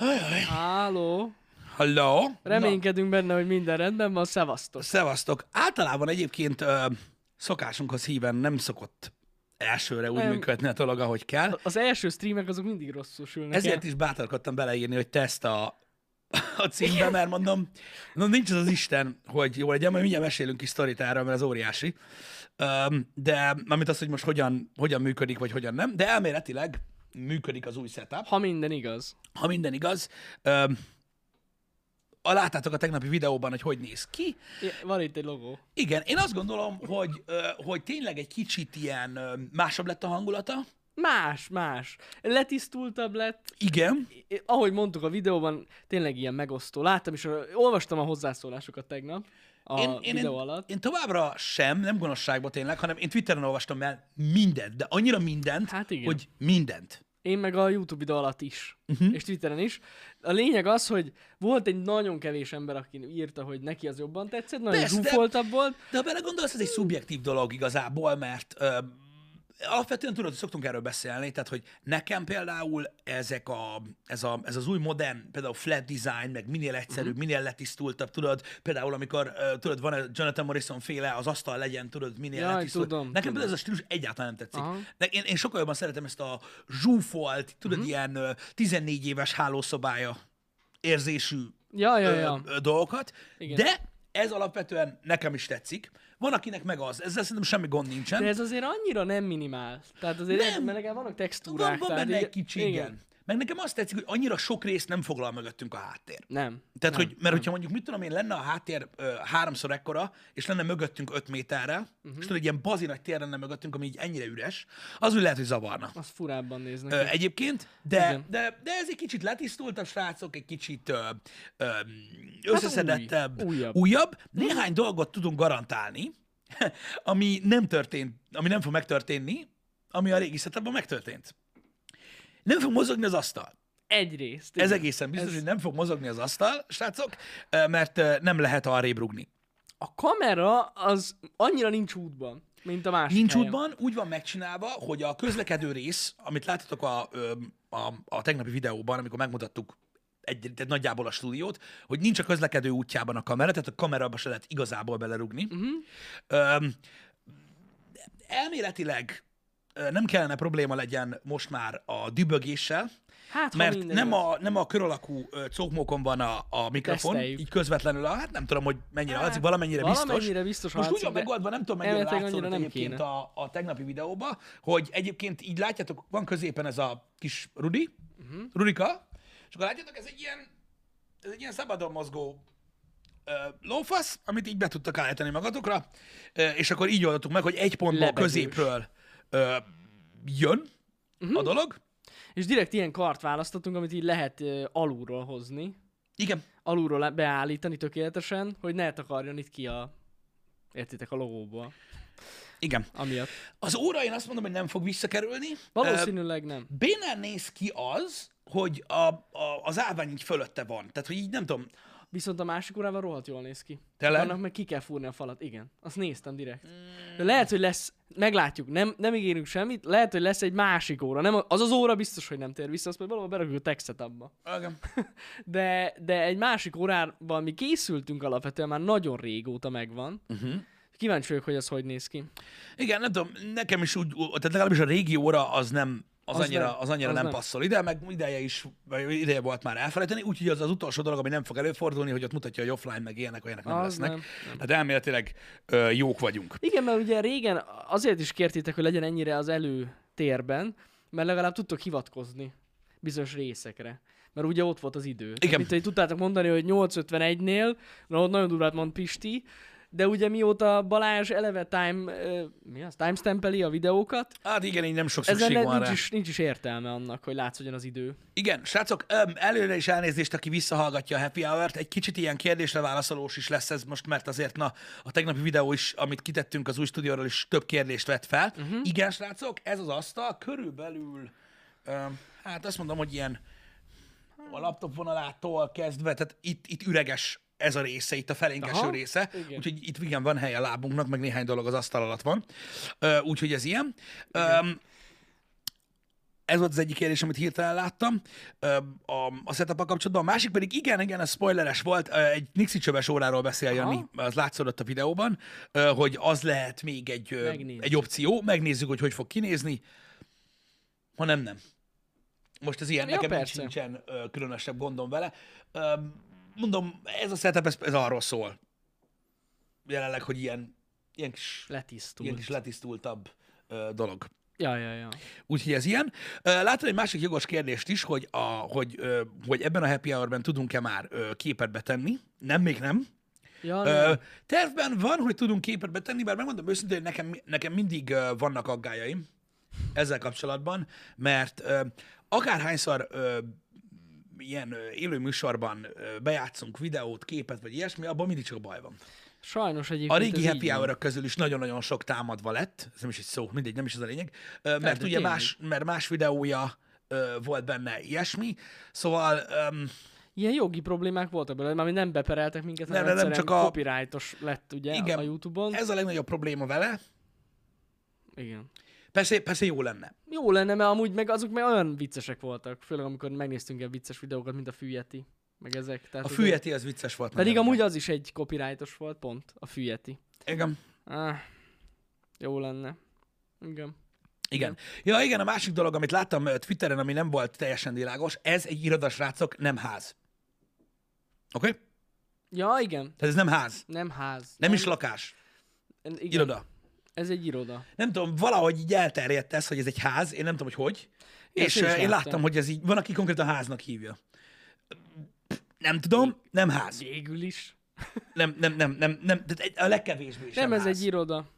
Ajaj. Háló. Halló? Reménykedünk benne, hogy minden rendben van. Szevasztok. Szevasztok. Általában egyébként ö, szokásunkhoz híven nem szokott elsőre úgy Nem. működni a dolog, ahogy kell. Az első streamek azok mindig rosszul sülnek Ezért el. is bátorkodtam beleírni, hogy teszt a, a címbe, mert mondom, no, nincs az az Isten, hogy jó legyen, majd mindjárt mesélünk kis sztorit erről, mert az óriási. De amit az, hogy most hogyan, hogyan működik, vagy hogyan nem, de elméletileg működik az új setup, Ha minden igaz. ha minden igaz. Um, láttátok a tegnapi videóban, hogy hogy néz ki. Ja, Van itt egy logó. Igen, én azt gondolom, hogy, ö, hogy tényleg egy kicsit ilyen ö, másabb lett a hangulata. Más, más. Letisztultabb lett. Igen, Ahogy mondtuk a videóban, tényleg ilyen megosztó. Láttam is, ö, olvastam a hozzászólásokat tegnap a én, én, videó én, alatt. én továbbra sem, nem gonoszságban tényleg, hanem én Twitteren olvastam el mindent, de annyira mindent, Hát igen. hogy mindent. Én meg a YouTube videó alatt is, uh-huh. és Twitteren is. A lényeg az, hogy volt egy nagyon kevés ember, aki írta, hogy neki az jobban tetszett, nagyon Persze, de- zsúfoltabb volt. De ha belegondolsz, ez egy szubjektív dolog igazából, mert ö, alapvetően tudod, hogy szoktunk erről beszélni, tehát hogy nekem például ezek a, ez, a, ez az új modern, például flat design, meg minél egyszerűbb, uh-huh. minél letisztultabb, tudod, például amikor, ö, tudod, van a Jonathan Morrison féle, az asztal legyen, tudod, minél Jaj, letisztult. tudom, nekem tudom. például ez a stílus egyáltalán nem tetszik. Aha. De én, én sokkal jobban szeretem ezt a zsúfolt, tudod, uh-huh. ilyen ö, 14 éves hálószobája érzésű Ja, ja, ö, ja. ö, dolgokat, Igen. de ez alapvetően nekem is tetszik. Van, akinek meg az. Ezzel szerintem semmi gond nincsen. De ez azért annyira nem minimál. Tehát azért, Nem. nem. mert nekem vannak textúrák. van, van benne egy kicsi, igen. Meg nekem azt tetszik, hogy annyira sok részt nem foglal mögöttünk a háttér. Nem. Tehát, nem. hogy, mert hogyha mondjuk, mit tudom én, lenne a háttér ö, háromszor ekkora, és lenne mögöttünk öt méterre, Mhm. uh-huh. és tudod, egy ilyen bazi nagy tér lenne mögöttünk, ami így ennyire üres, az úgy lehet, hogy zavarna. Az furábban néznek. Ö, egyébként, de, Igen. de, de ez egy kicsit letisztultabb, srácok, egy kicsit ö, ö, összeszedettebb, Hát új, újabb. újabb. Néhány dolgot tudunk garantálni, ami nem történt, ami nem fog megtörténni, ami a régi megtörtént. Nem fog mozogni az asztal. Egyrészt. Ez igen. egészen biztos, Ez- hogy nem fog mozogni az asztal, srácok, mert nem lehet arrébb rugni. A kamera az annyira nincs útban, mint a másik Nincs helyen. útban, úgy van megcsinálva, hogy a közlekedő rész, amit láttatok a, a, a tegnapi videóban, amikor megmutattuk egy, tehát nagyjából a stúdiót, hogy nincs a közlekedő útjában a kamera, tehát a kamerába se lehet igazából belerugni. Mhm. Uh-huh. Öm, elméletileg nem kellene probléma legyen most már a dübögéssel, Hát, mert nem a, nem a kör alakú cókmókon van a, a mikrofon, Teszteljük. így közvetlenül, a, hát nem tudom, hogy mennyire Hát, hallatszik, valamennyire biztos. valamennyire biztos Most úgy van megoldva, nem tudom, mennyire annyira nem egyébként kéne. a, a tegnapi videóba, hogy egyébként így látjátok, van középen ez a kis Rudi, uh-huh. Rudika, és akkor látjátok, ez egy ilyen, ez egy ilyen szabadon mozgó lófasz, amit így be tudtak állítani magatokra, és akkor így oldottuk meg, hogy egy pontból Lebegős. középről ö, jön uh-huh. a dolog. És direkt ilyen kart választottunk, amit így lehet uh, alulról hozni, Igen, alulról beállítani tökéletesen, hogy ne takarjon itt ki a, értitek, a logóból. igen. Amiatt. Az óra én azt mondom, hogy nem fog visszakerülni. Ö, Valószínűleg nem. Bénán néz ki az, hogy a, a, az állvány így fölötte van. Tehát, hogy így nem tudom, Viszont a másik órával rohadt jól néz ki. Tényleg? Annak meg ki kell fúrni a falat. Igen, azt néztem direkt. De lehet, hogy lesz, meglátjuk, nem, nem ígérünk semmit, lehet, hogy lesz egy másik óra. Nem, az az óra biztos, hogy nem tér vissza, azt majd valahol berakjuk a textet abba. igen. De, de egy másik órával mi készültünk alapvetően már nagyon régóta megvan. Uh-huh. Kíváncsi vagyok, hogy az hogy néz ki. Igen, nem tudom, nekem is úgy, tehát legalábbis a régi óra az nem, az, Az annyira, nem, az annyira az nem, nem. passzol ide, meg ideje is, ideje volt már elfelejteni, úgyhogy az az utolsó dolog, ami nem fog előfordulni, hogy ott mutatja, hogy offline, meg ilyenek, olyanek nem Az lesznek. nem, Tehát elméletileg ö, jók vagyunk. Igen, mert ugye régen azért is kértétek, hogy legyen ennyire az előtérben, mert legalább tudtok hivatkozni bizonyos részekre. Mert ugye ott volt az idő. Igen. Mint hogy tudtátok mondani, hogy 8.51-nél, na ott nagyon durvát mond Pisti, de ugye mióta Balázs eleve time, mi az, timestampeli a videókat, Hát igen, így nem sok szükség van nincs rá. is, nincs is értelme annak, hogy látszódjon az idő. Igen, srácok, előre is elnézést, aki visszahallgatja a Happy Hour-t. Egy kicsit ilyen kérdésre válaszolós is lesz ez most, mert azért na, a tegnapi videó is, amit kitettünk az új stúdióról is több kérdést vett fel. Uh-huh. Igen, srácok, ez az asztal körülbelül, öm, hát azt mondom, hogy ilyen a laptop vonalától kezdve, tehát itt, itt üreges ez a része, itt a felénkeső Aha, része, igen. úgyhogy itt igen, van hely a lábunknak, meg néhány dolog az asztal alatt van, úgyhogy ez ilyen. Öm, ez volt az egyik kérdés, amit hirtelen láttam a, a setup kapcsolatban. A másik pedig, igen, igen, a spoileres volt, egy Nixi csöves óráról beszél Jani, az látszódott a videóban, hogy az lehet még egy, Megnézzük. egy opció, megnézzük, hogy hogy fog kinézni, ha nem, nem. Most ez ilyen, Ja, nekem persze. nincsen különösebb gondom vele. Mondom, ez a setup, ez, ez arról szól. Jelenleg, hogy ilyen, ilyen kis, Letisztult. ilyen kis letisztultabb ö, dolog. Ja, ja, ja. Úgyhogy ez ilyen. Ö, Láttam egy másik jogos kérdést is, hogy, a, hogy, hogy ebben a happy hour-ben tudunk-e már képet betenni. Nem, még nem. Ja, Ö, tervben van, hogy tudunk képet betenni, bár megmondom őszintén, hogy nekem, nekem mindig vannak aggájaim ezzel kapcsolatban, mert ö, akárhányszor ö, ilyen élő műsorban bejátszunk videót, képet vagy ilyesmi, abban mindig csak baj van. Sajnos egyébként A régi happy hour közül is nagyon-nagyon sok támadva lett, ez nem is egy szó, mindegy, nem is ez a lényeg, mert ugye tényleg. más, mert más videója volt benne ilyesmi, szóval um, Ilyen jogi problémák voltak belőle, mert nem bepereltek minket, Nem, hanem nem, csak a- copyrightos lett ugye Igen. a Youtube-on. ez a legnagyobb probléma vele. Igen. Persze, persze jó lenne. Jó lenne, mert amúgy meg azok meg olyan viccesek voltak, főleg amikor megnéztünk ilyen vicces videókat, mint a Fűjeti, meg ezek. Tehát A fűjeti az vicces volt. Pedig amúgy az is egy copyrightos volt, pont, a Fűjeti. Igen. Ah, jó lenne. Igen. Igen. Ja, igen, a másik dolog, amit láttam Twitteren, ami nem volt teljesen világos, ez egy irodas rácok, nem ház. Oké? Okay? Ja, igen. Tehát ez nem ház. Nem ház. Nem is lakás. Igen. Iroda. Ez egy iroda. Nem tudom, valahogy így elterjedt ez, hogy ez egy ház, én nem tudom, hogy hogy. Ezt és én is én láttam. hogy ez így, van, aki konkrétan háznak hívja. Nem tudom, nem ház. Végül is. Nem, nem, nem, nem, nem, tehát a legkevésbé sem nem, ez ház. egy iroda.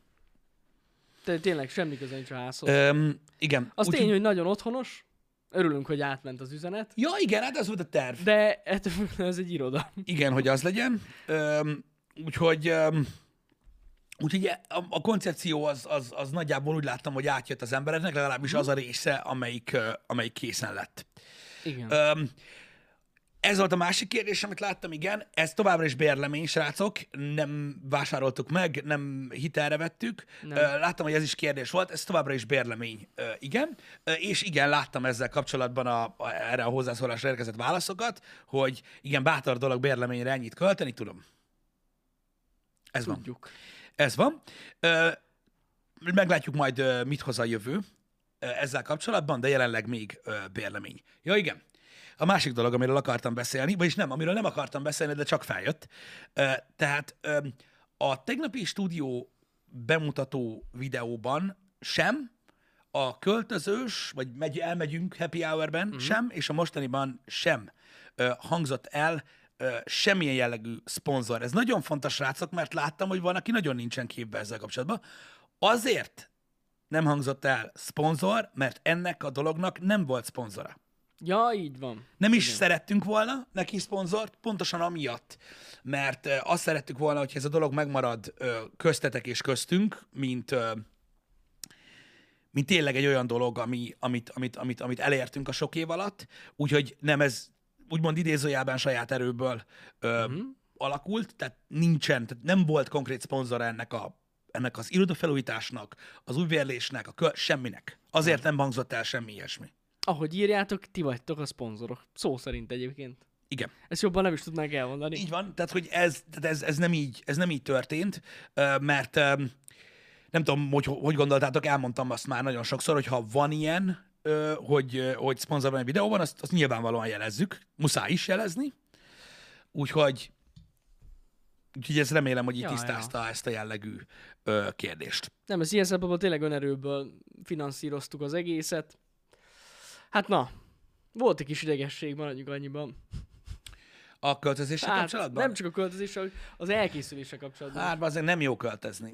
Te, tényleg semmi köze nincs a házhoz. Öm, igen. Az Úgyhogy- tény, hogy nagyon otthonos. Örülünk, hogy átment az üzenet. Ja, igen, hát ez volt a terv. De függetlenül ez egy iroda. Igen, hogy az legyen. Öm, úgyhogy, öm, úgyhogy a, a koncepció az, az, az nagyjából úgy láttam, hogy átjött az embereknek, legalábbis az a része, amelyik, amelyik készen lett. Igen. Öm, ez volt a másik kérdés, amit láttam, igen. Ez továbbra is bérlemény, srácok. Nem vásároltuk meg, nem hitelre vettük. Nem. Láttam, hogy ez is kérdés volt. Ez továbbra is bérlemény, igen. És igen, láttam ezzel kapcsolatban a, a, erre a hozzászólásra érkezett válaszokat, hogy igen, bátor dolog bérleményre ennyit költeni, tudom. Ez van. Ez van. Meglátjuk majd, mit hoz a jövő ezzel kapcsolatban, de jelenleg még bérlemény. Ja, igen. A másik dolog, amiről akartam beszélni, vagyis nem, amiről nem akartam beszélni, de csak feljött. Tehát a tegnapi stúdió bemutató videóban sem, a költözős, vagy megy, elmegyünk happy hour-ben uh-huh. sem, és a mostaniban sem hangzott el semmilyen jellegű szponzor. Ez nagyon fontos, srácok, mert láttam, hogy van, aki nagyon nincsen képbe ezzel kapcsolatban. Azért nem hangzott el szponzor, mert ennek a dolognak nem volt szponzora. Ja, így van. Nem is Igen. szerettünk volna neki szponzort, pontosan amiatt, mert azt szerettük volna, hogy ez a dolog megmarad köztetek és köztünk, mint, mint tényleg egy olyan dolog, ami, amit, amit, amit, amit elértünk a sok év alatt, úgyhogy nem ez úgymond idézőjelben saját erőből ö, uh-huh. alakult, tehát nincsen, tehát nem volt konkrét szponzor ennek a ennek az irodafelújításnak, az újvérlésnek, a kö- semminek. Azért nem hangzott el semmi ilyesmi. Ahogy írjátok, ti vagytok a szponzorok. Szó szerint egyébként. Igen. Ezt jobban nem is tudnánk elmondani. Így van, tehát hogy ez, tehát ez, ez, nem, így, ez nem így történt, mert nem tudom, hogy hogy gondoltátok, elmondtam azt már nagyon sokszor, hogy ha van ilyen, hogy, hogy szponzor van egy videóban, azt, azt nyilvánvalóan jelezzük, muszáj is jelezni, úgyhogy Úgyhogy ezt remélem, hogy itt Ja, tisztázta ja. ezt a jellegű ö, kérdést. Nem, ez ilyen szempontból tényleg önerőből finanszíroztuk az egészet. Hát na, volt egy kis idegesség, maradjunk annyiban. A költözéssel Hát, kapcsolatban? nem csak a költözéssel, az elkészüléssel kapcsolatban. Hát, azért nem jó költözni.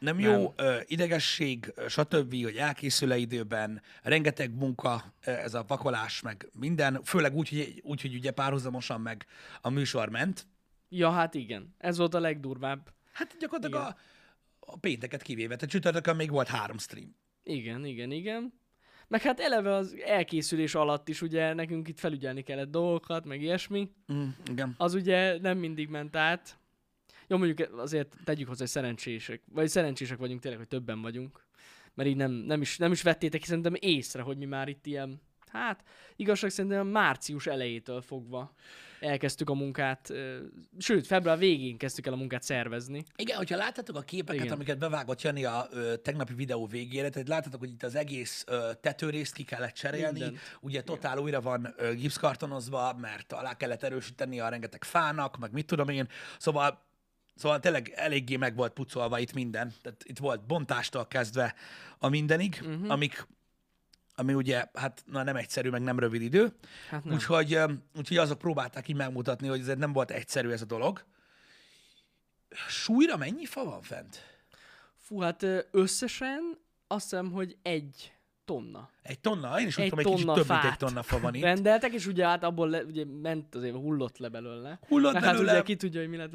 Nem Nem. jó, ö, idegesség, stb., hogy elkészül időben, rengeteg munka, ez a pakolás, meg minden, főleg úgy, hogy, úgy, hogy ugye párhuzamosan meg a műsor ment. Ja, hát igen. Ez volt a legdurvább. Hát gyakorlatilag Igen. a, a pénteket kivéve, tehát csütörtökön még volt három stream. Igen, igen, igen. Meg hát eleve az elkészülés alatt is ugye nekünk itt felügyelni kellett dolgokat, meg ilyesmi. Mm, igen. Az ugye nem mindig ment át. Jó, mondjuk azért tegyük hozzá, hogy szerencsések, vagy szerencsések vagyunk tényleg, hogy többen vagyunk. mert így nem, nem, is, nem is vettétek szerintem észre, hogy mi már itt ilyen, hát igazság szerintem március elejétől fogva elkezdtük a munkát, sőt, február végén kezdtük el a munkát szervezni. Igen, hogyha láttátok a képeket, Igen. Igen. amiket bevágott Jani a ö, tegnapi videó végére, tehát láttátok, hogy itt az egész ö, tetőrészt ki kellett cserélni, Mindent. ugye totál újra van ö, gipszkartonozva, mert alá kellett erősíteni a rengeteg fának, meg mit tudom én, szóval Szóval tényleg eléggé meg volt pucolva itt minden. Tehát itt volt bontástól kezdve a mindenig, uh-huh. amik, ami ugye, hát na, nem egyszerű, meg nem rövid idő. Hát nem. Úgyhogy, úgyhogy azok próbálták így megmutatni, hogy ez nem volt egyszerű ez a dolog. Súlyra mennyi fa van fent? Fú, hát összesen azt hiszem, hogy egy tonna. Egy tonna? Én is Egy tudom, egy kicsit több, mint egy tonna fa van itt. Rendeltek, és ugye hát abból le, ugye ment azért, hullott le belőle. Hullott hát belőle. ugye ki tudja, hogy mi lett.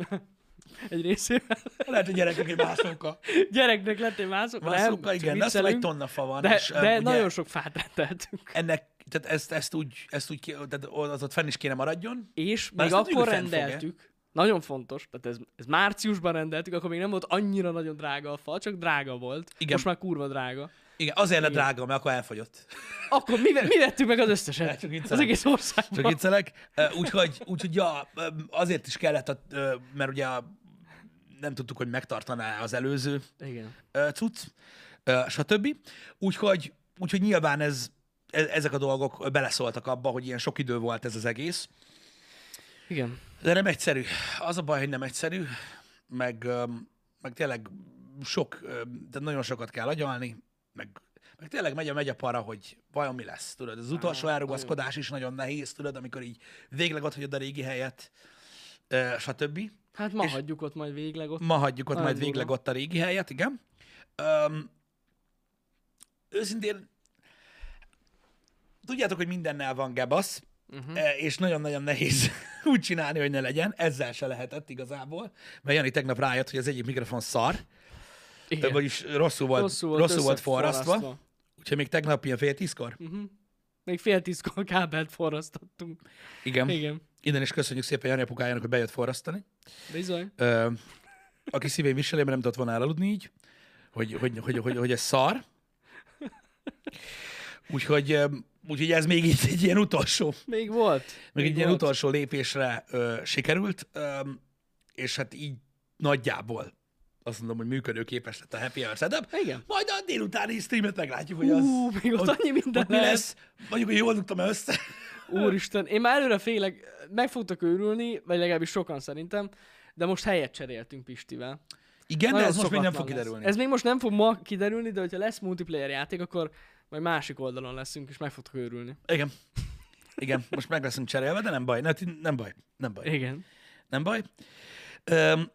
Egy részével. Lehet, hogy gyerekek egy mászóka. Gyereknek lett egy mászok. Mászóka, nem, igen, de azt egy tonna fa van. De, és, de ugye nagyon sok fát rendeltünk. Ennek, tehát ezt, ezt úgy, ezt úgy tehát az ott fenn is kéne maradjon. És még akkor fog-e. rendeltük, nagyon fontos, tehát ez, ez márciusban rendeltük, akkor még nem volt annyira nagyon drága a fa, csak drága volt. Igen. Most már kurva drága. Igen, azért lett drága, mert akkor elfogyott. Akkor mi, mi vettük meg az összeset? Csak. Az egész országban. Csak viccelek. Úgyhogy, úgyhogy ja, azért is kellett, a, mert ugye a, nem tudtuk, hogy megtartaná az előző Igen. cucc, stb. Úgyhogy, úgyhogy nyilván ez, e- ezek a dolgok beleszóltak abba, hogy ilyen sok idő volt ez az egész. Igen. De nem egyszerű. Az a baj, hogy nem egyszerű, meg, meg tényleg sok, tehát nagyon sokat kell agyalni, meg, meg tényleg megy a megy a para, hogy vajon mi lesz, tudod. Az utolsó elrugaszkodás is nagyon nehéz, tudod, amikor így végleg ott hagyod a régi helyet, ö, stb. Hát ma És- hagyjuk ott majd végleg ott. Ma hagyjuk ott majd végleg ott a régi helyet, igen. Um, őszintén, tudjátok, hogy mindennel van gebasz, Uh-huh. És nagyon-nagyon nehéz úgy csinálni, hogy ne legyen. Ezzel se lehetett igazából, mert Jani tegnap rájött, hogy az egyik mikrofon szar, Igen. vagyis rosszul volt, rosszul volt, rosszul volt forrasztva, úgyhogy még tegnap ilyen fél tízkor. Uh-huh. Még fél tízkor kábelt forrasztottunk. Igen. Igen. Innen is köszönjük szépen Jani apukájának, hogy bejött forrasztani. Bizony. Ö, aki szívén viseli, mert nem tudott volna elaludni így, hogy, hogy, hogy, hogy, hogy ez szar. Úgyhogy, úgyhogy ez még így egy ilyen utolsó Még volt. Még egy ilyen utolsó lépésre ö, sikerült, ö, és hát így nagyjából azt mondom, hogy működőképes lett a Happy Hour setup. Igen. Majd a délutáni streamet meglátjuk, hogy az Ú, még ott annyi minden ott mi lesz. Mondjuk, hogy jól dugtam össze. Úristen, én már előre félek, meg fogtok őrülni, vagy legalábbis sokan szerintem, de most helyet cseréltünk Pistivel. Igen, de Nagyon ez most még nem fog lesz. kiderülni. Ez még most nem fog ma kiderülni, de hogyha lesz multiplayer játék, akkor majd másik oldalon leszünk, és meg fogtok őrülni. Igen. Igen, most meg leszünk cserélve, de nem baj. Ne, nem baj. Nem baj. Igen. Nem baj. Öm,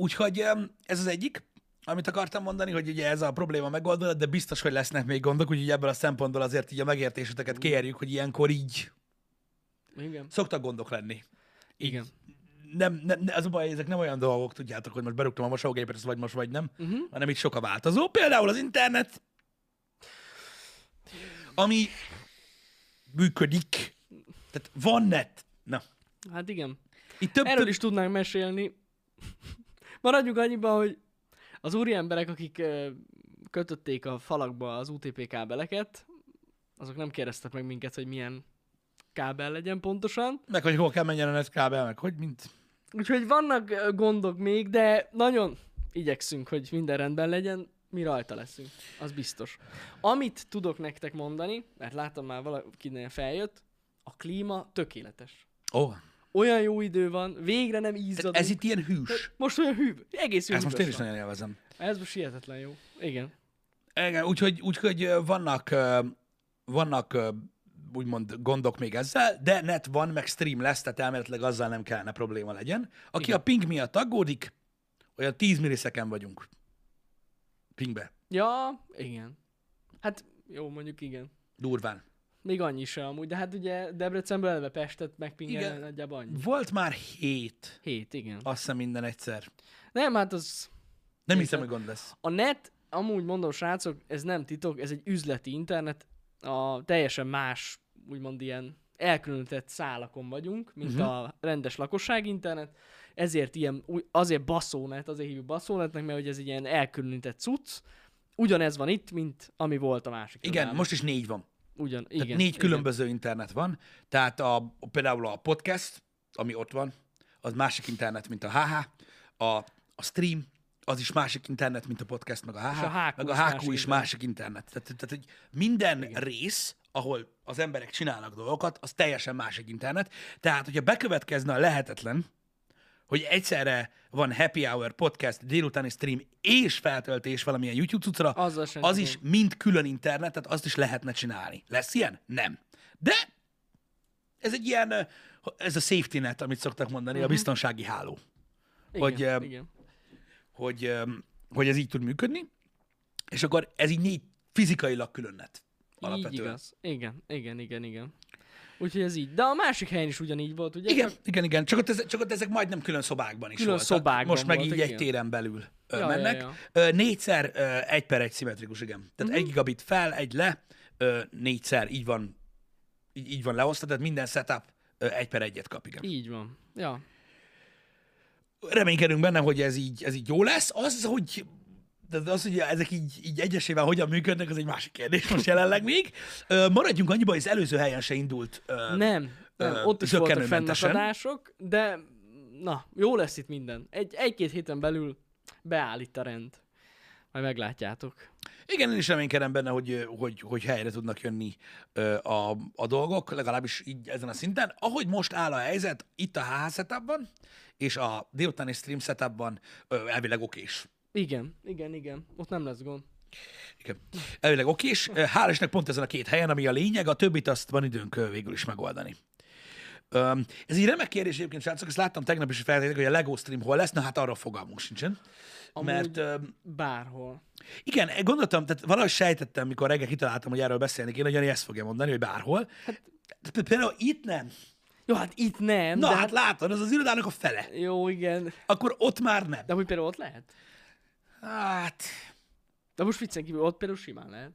úgyhogy ez az egyik, amit akartam mondani, hogy ugye ez a probléma megoldódott, de biztos, hogy lesznek még gondok, úgyhogy ebből a szempontból azért így a megértéseteket kérjük, hogy ilyenkor így Igen. szoktak gondok lenni. Igen. Nem, nem, az a baj, ezek nem olyan dolgok, tudjátok, hogy most berúgtam a mosógépet, ez vagy most vagy nem, Uh-huh. hanem itt sok a változó. Például az internet, ami működik. Tehát van net. Na, Hát igen. itt több, Erről több is tudnánk mesélni. Maradjunk annyiban, hogy az úri emberek, akik kötötték a falakba az UTP kábeleket, azok nem kérdeztek meg minket, hogy milyen kábel legyen pontosan. meg hogy hol kell menjen a netkábel, meg hogy mint. Úgyhogy vannak gondok még, de nagyon igyekszünk, hogy minden rendben legyen, mi rajta leszünk. Az biztos. Amit tudok nektek mondani, mert láttam már valakinél feljött, a klíma tökéletes. Ó, oh, Olyan jó idő van, végre nem izzadunk. ez itt ilyen hűs. Most olyan hű, egész jó Ezt most én is van. nagyon élvezem. Ez most hihetetlen jó. Igen. Igen, úgyhogy, úgyhogy vannak, vannak úgymond gondok még ezzel, de net van, meg stream lesz, tehát elméletileg azzal nem kellene probléma legyen. Aki Igen. a ping miatt aggódik, olyan 10 millisekend vagyunk. Pingbe. Ja, igen. Hát jó, mondjuk igen. Durván. Még annyi se amúgy, de hát ugye Debrecenből eleve Pestet megpingelni Igen. nagyjából annyi. Volt már hét, Hét, igen. azt hiszem minden egyszer. Nem, hát az... Nem hiszem, hogy gond lesz. A net, amúgy mondom, srácok, ez nem titok, ez egy üzleti internet, a teljesen más, úgymond ilyen elkülönített szálakon vagyunk, mint uh-huh. a rendes lakosság internet, ezért ilyen, azért baszónet, azért hívjuk baszónetnek, mert hogy ez egy ilyen elkülönített cucc, ugyanez van itt, mint ami volt a másik. Igen, irodában. most is négy van. Ugyan, Tehát igen. négy igen. különböző internet van. Tehát a, például a podcast, ami ott van, az másik internet, mint a HH. A, a stream, az is másik internet, mint a podcast, meg a HH. És a HQ meg a is másik is internet. másik internet. Tehát, tehát hogy minden Igen. rész, ahol az emberek csinálnak dolgokat, az teljesen másik internet. Tehát, hogyha bekövetkezne a lehetetlen, hogy egyszerre van happy hour, podcast, délutáni stream és feltöltés valamilyen YouTube cuccra, Azzal az tudom. is mind külön internet, tehát azt is lehetne csinálni. Lesz ilyen? Nem. De ez egy ilyen, ez a safety net, amit szoktak mondani, uh-huh. a biztonsági háló, igen, hogy, igen. hogy, hogy ez így tud működni, és akkor ez így négy fizikailag külön. Így Alapvetően. igaz. Igen, igen, igen, igen. Úgyhogy ez így. De a másik helyen is ugyanígy volt, ugye? Igen, igen, igen. Csak ott, ezek, csak ott ezek majdnem külön szobákban is Külön voltak. szobákban Most meg így voltak, egy igen. téren belül Ja, ja, mennek. ja. Ö, Négyszer egy per egy szimmetrikus, igen. Tehát Mhm. egy gigabit fel, egy le, négyszer így van, így, így van leosztva, tehát minden setup egy per egyet kap, igen. Így van. Ja. Reménykedünk benne, hogy ez így, ez így jó lesz. Az, hogy de az, hogy ezek így, így egyesével hogyan működnek, az egy másik kérdés most jelenleg még. Ö, maradjunk annyiba, hogy az előző helyen se indult. Ö, Nem, nem. ö, ott is voltak fennakadások, de na, jó lesz itt minden. Egy, egy-két héten belül beállít a rend. Majd meglátjátok. Igen, én is reménykedem benne, hogy, hogy, hogy helyre tudnak jönni a, a dolgok, legalábbis így ezen a szinten. Ahogy most áll a helyzet, itt a HH setupban, és a délutáni stream setupban elvileg okés. Igen, igen, igen. Ott nem lesz gond. Igen. Elvileg okés. Ö, Hál' Istennek pont ezen a két helyen, ami a lényeg, a többit azt van időnk ö, végül is megoldani. Ez egy remek kérdés egyébként, srácok, ezt láttam tegnap is, hogy feltételezik, hogy a Lego stream hol lesz, na hát arra fogalmunk sincsen. Amúgy- Mert Bárhol. Igen, gondoltam, tehát valahogy sejtettem, mikor reggel kitaláltam, hogy erről beszélni kéne, hogy Jani ezt fogja mondani, hogy bárhol. Hát, például itt nem. Jó, hát itt nem, Na de hát látod, az az irodának a fele. Jó, igen. Akkor ott már nem. De hogy például ott lehet? Hát, De most viccen kívül ott például simán lehet.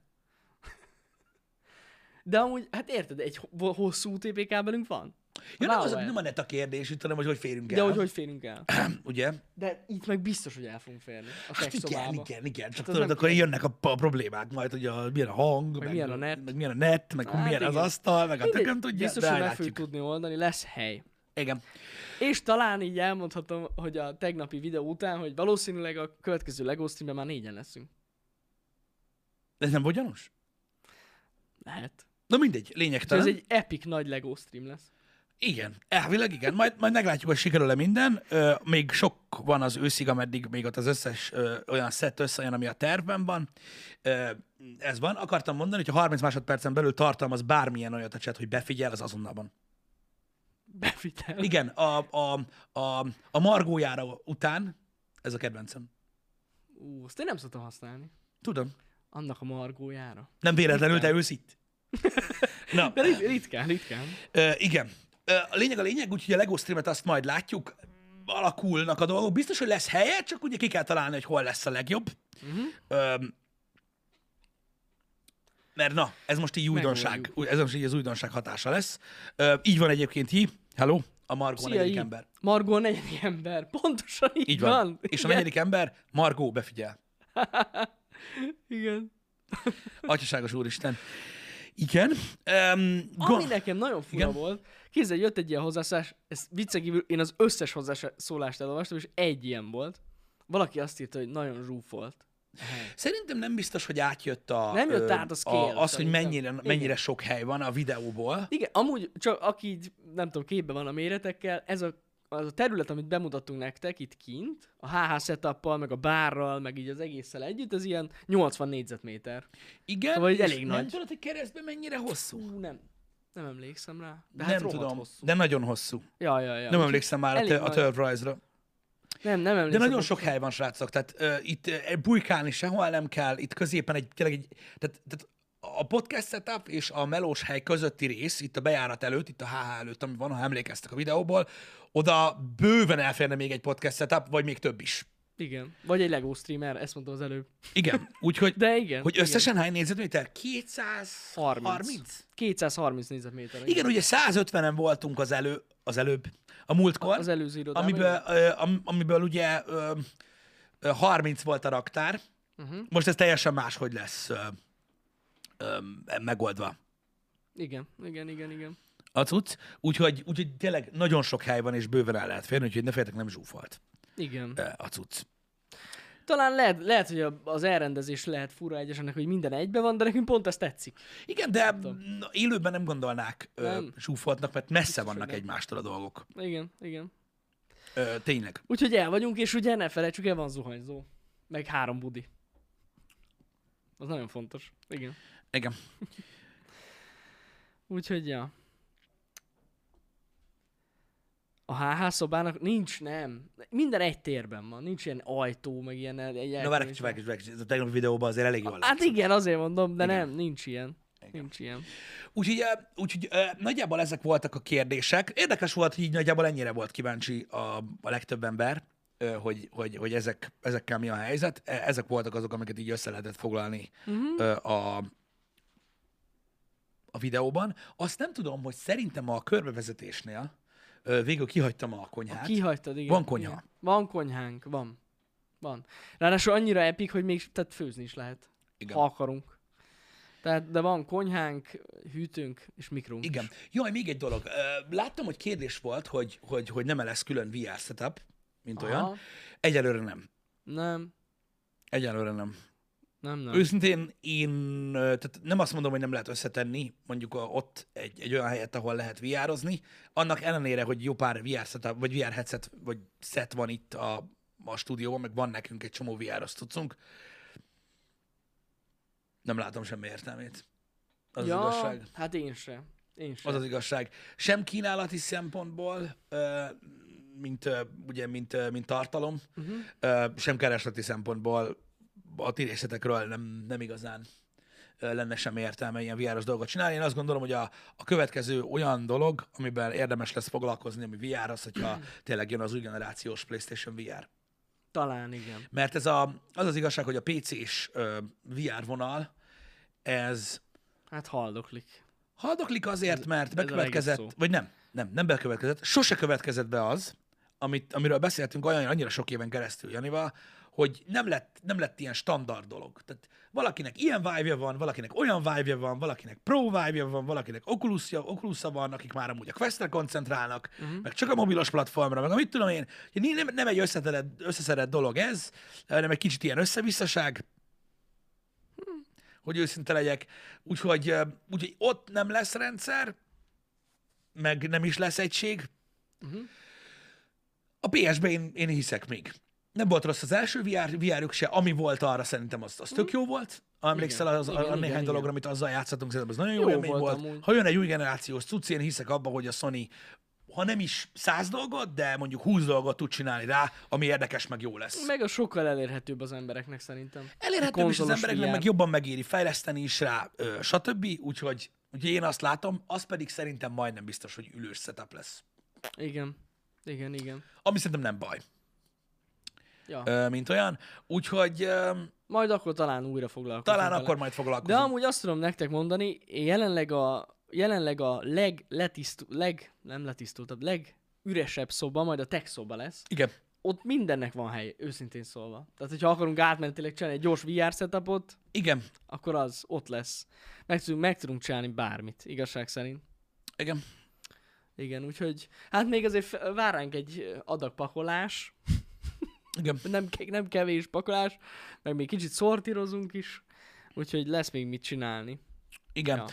De amúgy, hát érted, egy ho- hosszú UTP kábelünk van? ja, nem, az, nem a net a kérdés, itt, hanem hogy hogy férünk De el. hogy hogy férünk el? Ugye? De itt meg biztos, hogy el fogunk férni. A Hát igen, igen, igen. Csak Hát az tudod, akkor jönnek a, a problémák majd, hogy a, milyen a hang, meg, milyen a net. meg milyen a net, meg Hát milyen az igen. asztal, meg a tököm tudja, Biztos, de hogy meg fogjuk tudni oldani, lesz hely. Igen. És talán így elmondhatom, hogy a tegnapi videó után, hogy valószínűleg a következő LEGO streamben már négyen leszünk. Ez nem volt gyanús? Lehet. Na mindegy, Ez lényegtelen. egy epic nagy LEGO stream lesz. Igen, elvileg igen. Majd, majd meglátjuk, hogy sikerül-e minden. Ö, még sok van az őszig, ameddig még ott az összes ö, olyan szett összejön, ami a tervben van. Ö, ez van. Akartam mondani, hogy ha 30 másodpercen belül tartalmaz bármilyen olyat a chat, hogy befigyel, az azonnal van. Bevitel. Igen, a, a, a, a margójára után ez a kedvencem. Ú, azt én nem szoktam használni. Tudom. Annak a margójára. Nem véletlenül te ülsz itt. Na, De rit- ritkán, ritkán. Ö, igen. Ö, a lényeg a lényeg, úgyhogy a LEGO streamet azt majd látjuk, alakulnak a dolgok. Biztos, hogy lesz helye, csak ugye ki kell találni, hogy hol lesz a legjobb. Uh-huh. Ö, mert na, ez most így újdonság, ez most így az újdonság hatása lesz. Ö, így van egyébként hi. Hello, a Margó a Szia, negyedik így. ember. Margó a negyedik ember. Pontosan így, Így van. van. És a negyedik ember, Margó, befigyel. Igen. Atyaságos úristen. Igen. Um, Ami nekem nagyon fura Igen. volt, képzeld, jött egy ilyen hozzászólás, ez viccen kívül én az összes hozzászólást elolvastam, és egy ilyen volt. Valaki azt írta, hogy nagyon zsúfolt. A. Szerintem nem biztos, hogy átjött a... Nem jött át a scale, Az, hogy mennyire, Igen. mennyire sok hely van a videóból. Igen, amúgy csak aki így, nem tudom, képben van a méretekkel, ez a, az a terület, amit bemutattunk nektek itt kint, a HH setuppal, meg a bárral, meg így az egésszel együtt, ez ilyen 80 négyzetméter. Igen, Szóval és elég nem nagy. tudod, hogy keresztben mennyire hosszú? Ú, nem. Nem emlékszem rá. De hát nem rohadt tudom, Hosszú. de nagyon hosszú. Ja, ja, ja. nem emlékszem már a, elég te, a nagy. Nem, nem emlékszem. De nagyon sok hely van, srácok. Tehát uh, itt uh, bujkálni sehol nem kell, itt középen egy, tényleg egy, tehát, tehát a podcast setup és a melós hely közötti rész, itt a bejárat előtt, itt a HH előtt, ami van, ha emlékeztek a videóból, oda bőven elférne még egy podcast setup, vagy még több is. Igen. Vagy egy LEGO streamer, ezt mondtam az előbb. Igen, úgyhogy, De igen. hogy igen. összesen hány négyzetméter? 230? 30. 230 négyzetméter. Igen, ugye 150-en voltunk az, elő, az előbb, a múltkor. Az előző irodában. amiből, ö, am, amiből ugye ö, ö, 30 volt a raktár, Uh-huh. Most ez teljesen máshogy lesz ö, ö, megoldva Igen, igen, igen, igen. a cucc, úgyhogy, úgyhogy tényleg nagyon sok hely van, és bőven el lehet férni, úgyhogy ne féljetek, nem zsúfolt Igen. a cucc. Talán lehet, lehet hogy az elrendezés lehet fura egyesenek, hogy minden egybe van, de nekünk pont ez tetszik. Igen, de na, élőben nem gondolnák ö, Nem. zsúfoltnak, mert messze hogy vannak egymástól a dolgok. Igen, igen. Ö, tényleg. Úgyhogy el vagyunk, és ugye ne felejtsük el, van zuhanyzó. Meg három budi. Az nagyon fontos. Igen. Igen. Úgyhogy, ja. A HH szobának nincs, nem. Minden egy térben van. Nincs ilyen ajtó, meg ilyen... Egy Na várj, kicsit, várj, kicsit, ez a tegnapi videóban azért elég jól Hát igen, azért mondom, de Igen. nem, nincs ilyen. Nincs ilyen. Úgyhogy, úgyhogy nagyjából ezek voltak a kérdések. Érdekes volt, hogy így nagyjából ennyire volt kíváncsi a, a legtöbb ember, hogy, hogy, hogy ezek, ezekkel mi a helyzet. E- Ezek voltak azok, amiket így össze lehetett foglalni uh-huh. a, a videóban. Azt nem tudom, hogy szerintem a körbevezetésnél végül kihagytam a konyhát. Kihagytad, igen. Van konyha. Igen. Van konyhánk, van. Van. Ráadásul annyira epik, hogy még tehát főzni is lehet, Igen. ha akarunk. Tehát, de van konyhánk, hűtőnk és mikrunk Igen. is. Jaj, még egy dolog. Láttam, hogy kérdés volt, hogy, hogy, hogy nem lesz külön VR setup, mint Aha. olyan. Egyelőre nem. Nem, Egyelőre nem. Nem, nem. Őszintén én, tehát nem azt mondom, hogy nem lehet összetenni, mondjuk ott egy, egy olyan helyet, ahol lehet VR-ozni, annak ellenére, hogy jó pár VR setup, vagy VR headset, vagy set van itt a, a stúdióban, meg van nekünk egy csomó VR-os tudszunk, nem látom semmi értelmét. Az ja, az igazság. hát én se. Én se. Az az igazság. Sem kínálati szempontból, mint, ugye, mint, mint tartalom, Uh-huh. sem keresleti szempontból a ti részletekről nem, nem igazán lenne sem értelme ilyen VR-os dolgot csinálni. Én azt gondolom, hogy a, a következő olyan dolog, amiben érdemes lesz foglalkozni, ami VR, az, hogyha tényleg jön az új generációs PlayStation VR. Talán igen. Mert ez a, az az igazság, hogy a PC-s ö, VR vonal, ez Hát haldoklik. Haldoklik azért, mert ez a bekövetkezett, vagy nem, nem, nem bekövetkezett, sose következett be az, amit, amiről beszéltünk olyan annyira sok éven keresztül Janival, hogy nem lett, nem lett ilyen standard dolog. Tehát valakinek ilyen vibe van, valakinek olyan vibe van, valakinek pro vibe van, valakinek oculus oculus van, akik már amúgy a Questre koncentrálnak, uh-huh. meg csak a mobilos platformra, meg amit tudom én, nem, nem egy összetett, összeszedett dolog ez, hanem egy kicsit ilyen összevisszaság, hogy őszinte legyek. Úgyhogy, úgyhogy ott nem lesz rendszer, meg nem is lesz egység. Uh-huh. A PS-ben én, én hiszek még. Nem volt rossz az első VR, VR se, ami volt arra szerintem az, az tök jó volt. Emlékszel az, igen, a, a igen, néhány igen. dologra, amit azzal játszottunk, szerintem az nagyon jó, Jó élmény volt volt. amúgy. Ha jön egy új generációs cucc, én hiszek abban, hogy a Sony ha nem is száz dolgot, de mondjuk 20 dolgot tud csinálni rá, ami érdekes, meg jó lesz. Meg a sokkal elérhetőbb az embereknek szerintem. Elérhetőbb is az embereknek, meg jobban megéri fejleszteni is rá, ö, stb. Úgyhogy, úgyhogy én azt látom, az pedig szerintem majdnem biztos, hogy ülős setup lesz. Igen. Igen, igen. Ami szerintem nem baj, Ja. mint olyan. Úgyhogy Majd akkor talán újra foglalkozunk talán vele. akkor majd De foglalkozunk. amúgy azt tudom nektek mondani, jelenleg a, jelenleg a leg, letisztul, leg, nem letisztultabb, legüresebb szoba, majd a tech szoba lesz. Igen. Ott mindennek van hely, őszintén szólva. Tehát, hogyha akarunk átmenetileg csinálni egy gyors VR setupot, Igen. akkor az ott lesz. Meg tudunk, meg tudunk csinálni bármit, igazság szerint. Igen. Igen, úgyhogy hát még azért f- vár ránk egy adag pakolás, Igen. nem, nem kevés pakolás, meg még kicsit szortírozunk is, úgyhogy lesz még mit csinálni. Igen. Ja.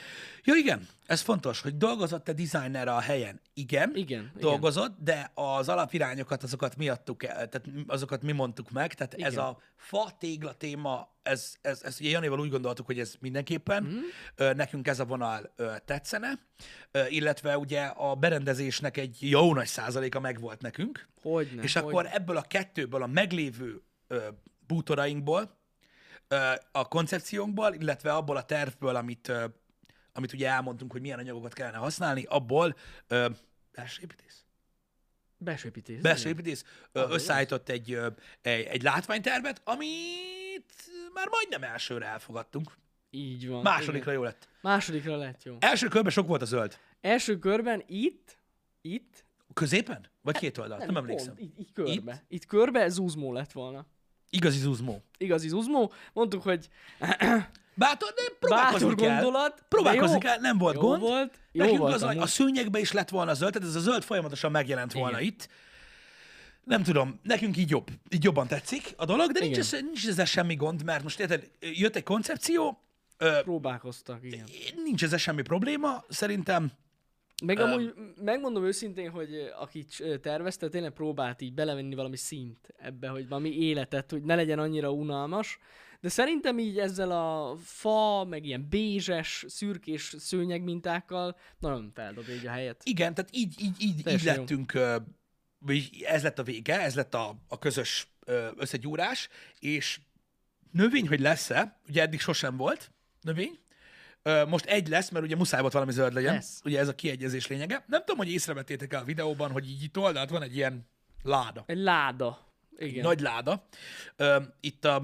Ja. igen. Ez fontos, hogy dolgozott te designer a helyen. Igen. Igen, igen. dolgozott, de az alapirányokat azokat mi adtuk el, tehát azokat mi mondtuk meg, tehát Igen. ez Igen. a fa tégla téma, ez, ez, ez ugye Janival úgy gondoltuk, hogy ez mindenképpen, mm. nekünk ez a vonal tetszene, illetve ugye a berendezésnek egy jó nagy százaléka megvolt nekünk, Hogyne, és hogyne. akkor ebből a kettőből, a meglévő bútorainkból, a koncepciónkból, illetve abból a tervből, amit, amit ugye elmondtunk, hogy milyen anyagokat kellene használni, abból ö, belső építész? Belső. Belső építész ö, Ah, összeállított egy, egy, egy látványtervet, amit már majdnem elsőre elfogadtunk. Így van. Másodikra igen. jó lett. Másodikra lett jó. Első körben sok volt a zöld. Első körben itt, itt, Középen? Vagy két oldalt? Nem, nem emlékszem. Pont, itt, itt körbe. Itt? itt körbe zúzmó lett volna. Igazi zuzmó. Igazi zuzmó. Mondtuk, hogy Bátor, de próbálkozni bátor kell. gondolat. Próbálkozni jó, kell, nem volt jó gond. Volt, jó Nekünk volt az, a, amúgy. a szőnyegbe is lett volna zöld, tehát ez a zöld folyamatosan megjelent volna Igen. itt. Nem tudom, nekünk így jobb, így jobban tetszik a dolog, de nincs, ez, nincs ezzel semmi gond, mert most érted, jött egy koncepció, Próbálkoztak, igen. nincs ezzel semmi probléma, szerintem Meg amúgy megmondom őszintén, hogy aki tervezte, tényleg próbált így belevenni valami szint ebbe, hogy valami életet, hogy ne legyen annyira unalmas. De szerintem így ezzel a fa, meg ilyen bézses, szürkés szőnyeg mintákkal nagyon feldobja így a helyet. igen, tehát így, így, így, így Teljesen jó. lettünk, vagy ez lett a vége, ez lett a, a közös összegyúrás, és növény, hogy lesz-e, ugye eddig sosem volt növény, most egy lesz, mert ugye muszáj volt valami zöld legyen. Lesz. Ugye ez a kiegyezés lényege. Nem tudom, hogy észrevettétek el a videóban, hogy így itt oldalt van egy ilyen láda. Egy láda. Igen. Nagy láda. Itt a,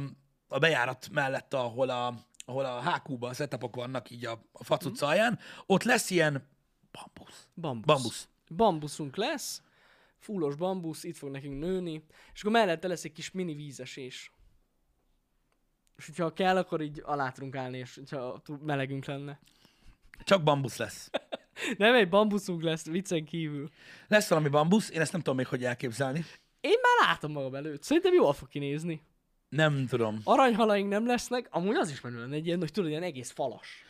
a bejárat mellett, ahol a, ahol a HQ-ban a setupok vannak így a, a facuc alján, ott lesz ilyen bambusz. Bambusz. Bambusz. Bambuszunk lesz, fullos bambusz, itt fog nekünk nőni, és akkor mellette lesz egy kis mini vízesés. És hogyha kell, akkor így alá tudunk állni, és túl melegünk lenne. Csak bambusz lesz. Nem egy bambuszunk lesz, viccen kívül. Lesz valami bambusz, én ezt nem tudom még, hogy elképzelni. Én már látom magam előtt. Szerintem jól fog kinézni. Nem tudom. Aranyhalaink nem lesznek, amúgy az is menő lenne egy ilyen, hogy tudod, ilyen egész falas.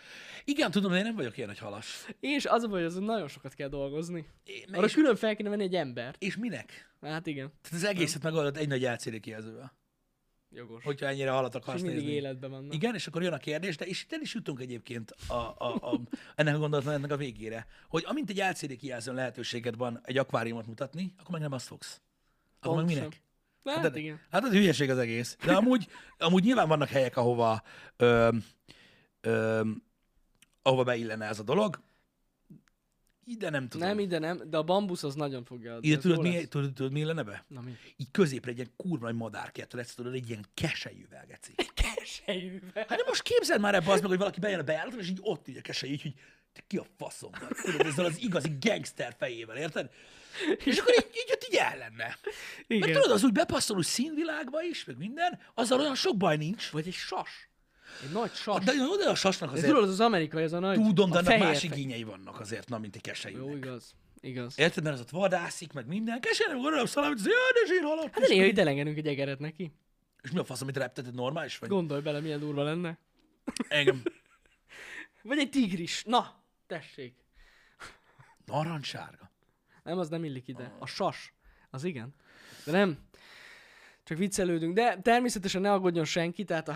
Igen, tudom, de én nem vagyok ilyen nagy halas. És az a baj, hogy azon nagyon sokat kell dolgozni. É, Arra és, külön fel kéne venni egy embert. és minek? Hát igen, Tehát az egészet megoldott egy nagy LCD kijelzővel. Jogos. Hogyha ennyire halat És akarsz mindig nézni. életben vannak. Igen, és akkor jön a kérdés, de és itt el is jutunk egyébként a, a, a, ennek a gondolatnak a végére, hogy amint egy LCD kijelzőn lehetőséged van egy akváriumot mutatni, akkor meg nem azt fogsz. Akkor meg minek? Hát, Hát, igen. hát az hülyeség az egész. De amúgy, amúgy nyilván vannak helyek, ahova, ö, ö, ahova beillene ez a dolog. Ide nem tudom. Nem, ide nem, de a bambusz az nagyon fogja adni. Ide tudod mi, tudod, tudod, mi illene be? Na mi? Így középre egy ilyen kurva nagy madárkert lesz, tudod, egy ilyen keselyűvel, geci. Keselyűvel. Hát de most képzeld már ebbe az meg, hogy valaki bejön a bejáraton, és így ott így a kesely, így, hogy te ki a faszom vagy. Tudod, ezzel az igazi gangster fejével, érted? És akkor így, így ott így el lenne. Igen. tudod, az úgy bepasszol úgy színvilágba is, meg minden, azzal olyan sok baj nincs. Vagy egy sas. Egy nagy sas. De oda a sasnak azért tudod, az az amerikai, ez a nagy... tudom, de annak más igényei vannak azért, na, mint egy Jó, keselyűnek. igaz. Igaz. Érted, mert az ott vadászik, meg minden. Kesely nem gondolom szalám, hogy jaj, de zsírhalat. Hát de néha elengedünk egy egeret neki. És mi a fasz, amit repteted, normális vagy? Gondolj bele, milyen durva lenne. Engem. Vagy egy tigris. Na, tessék. Narancssárga. Nem, az nem illik ide. A sas. Az igen. De nem. Csak viccelődünk. De természetesen ne aggódjon senki, tehát a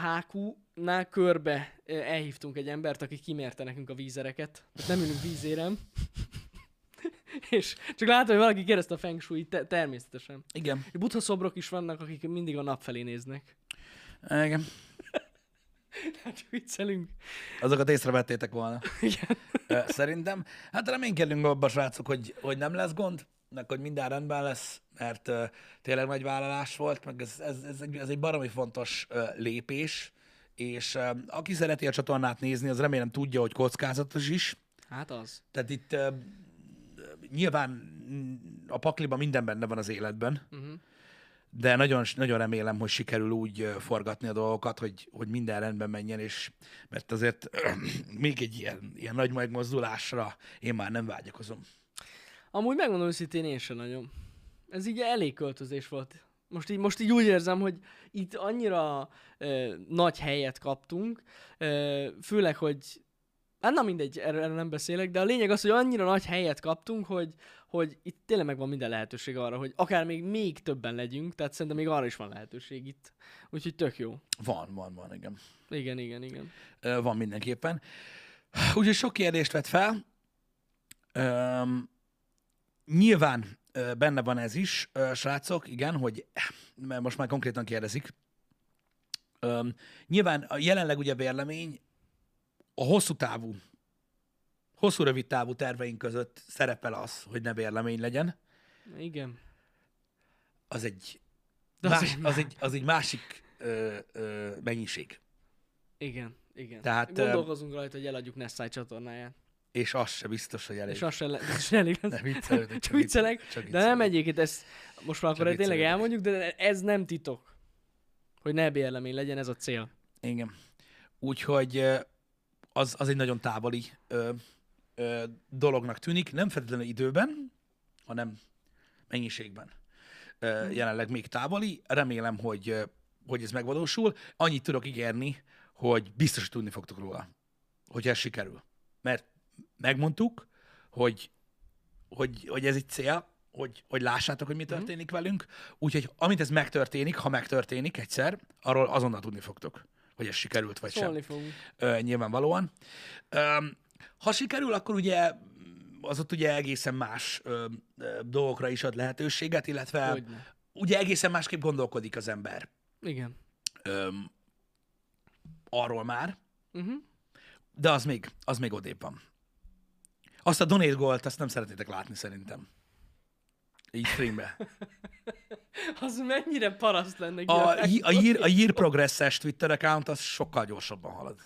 HQ-nál körbe elhívtunk egy embert, aki kimérte nekünk a vízereket. Nem ülünk vízérem. És csak látom, hogy valaki kérdezte a feng shui te- természetesen. Igen. Buddha szobrok is vannak, akik mindig a nap felé néznek. Igen. Hát viccelünk. Azokat észrevettétek volna. Igen. Ö, Szerintem. Hát reménykedünk abban, srácok, hogy, hogy nem lesz gond, meg hogy minden rendben lesz, mert uh, tényleg nagy vállalás volt, meg ez, ez, ez, egy, ez egy baromi fontos uh, lépés, és aki szereti a csatornát nézni, az remélem tudja, hogy kockázatos is. Hát az. Tehát itt nyilván a pakliban minden benne van az életben, Uh-huh. de nagyon, nagyon remélem, hogy sikerül úgy forgatni a dolgokat, hogy, hogy minden rendben menjen, és mert azért még egy ilyen, ilyen nagy megmozdulásra én már nem vágyakozom. Amúgy megmondom őszintén, én sem nagyon. Ez így elég költözés volt. Most így, most így úgy érzem, hogy itt annyira ö, nagy helyet kaptunk, ö, főleg, hogy Hát na mindegy, erről, erről nem beszélek, de a lényeg az, hogy annyira nagy helyet kaptunk, hogy, hogy itt tényleg megvan minden lehetőség arra, hogy akár még, még többen legyünk, tehát szerintem még arra is van lehetőség itt. Úgyhogy tök jó. Van, van, van, igen. Igen, igen, igen. Ö, Van mindenképpen. Úgyhogy sok kérdést vett fel. Üm, nyilván benne van ez is, srácok, igen, hogy most már konkrétan kérdezik. Nyilván a jelenleg ugye vérlemény a hosszú távú, hosszú rövid távú terveink között szerepel az, hogy ne vérlemény legyen. Igen. Az egy, De az más, egy az egy, az egy másik ö, ö, mennyiség. Igen, igen. Tehát, Gondolkozunk rajta, hogy eladjuk Nessai csatornáját. És az se biztos, hogy elég. És az se, le, az se elég. Nem viccelődök, Csak viccelek, csak de nem egyébként ezt most már akkor Csak tényleg viccelődök. elmondjuk, de ez nem titok. Hogy ne bérlemény legyen, ez a cél. Igen. Úgyhogy az, az egy nagyon távoli ö, ö, dolognak tűnik, nem feltétlenül időben, hanem mennyiségben. Ö, jelenleg még távoli. Remélem, hogy, hogy ez megvalósul. Annyit tudok ígérni, hogy biztos, hogy tudni fogtok róla, hogy ez sikerül. Mert megmondtuk, hogy, hogy, hogy ez egy cél, hogy, hogy lássátok, hogy mi történik velünk. Úgyhogy amint ez megtörténik, ha megtörténik egyszer, arról azonnal tudni fogtok, hogy ez sikerült vagy sem Szólni fogunk. ö, nyilvánvalóan. Ö, ha sikerül, akkor ugye az ott ugye egészen más ö, ö, dolgokra is ad lehetőséget, illetve Hogyne. ugye egészen másképp gondolkodik az ember Igen. ö, arról már, Uh-huh. de az még, az még odébb van. Azt a donate goalt, azt nem szeretnétek látni szerintem. Így streambe. Az mennyire paraszt lenne. A, Gyerek. a, Year, a Year Progress-es Twitter account az sokkal gyorsabban halad.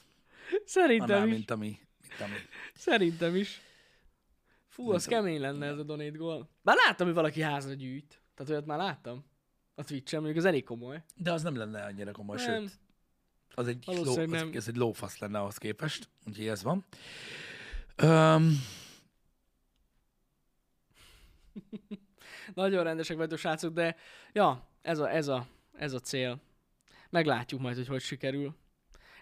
Szerintem Annál, is. mint ami, mint ami. Szerintem is. Fú, az tudom. kemény lenne ez a donate goal. Már láttam, hogy valaki házra gyűjt. Tehát olyat már láttam. A Twitch-en, mondjuk az elég komoly. De az nem lenne annyira komoly, Nem. sőt. Az egy, ló, az, nem. ez egy lófasz lenne ahhoz képest, úgyhogy ez van. Um, Nagyon rendesek vagytok, srácok, de ja, ez a, ez a, ez a cél. Meglátjuk majd, hogy hogy sikerül.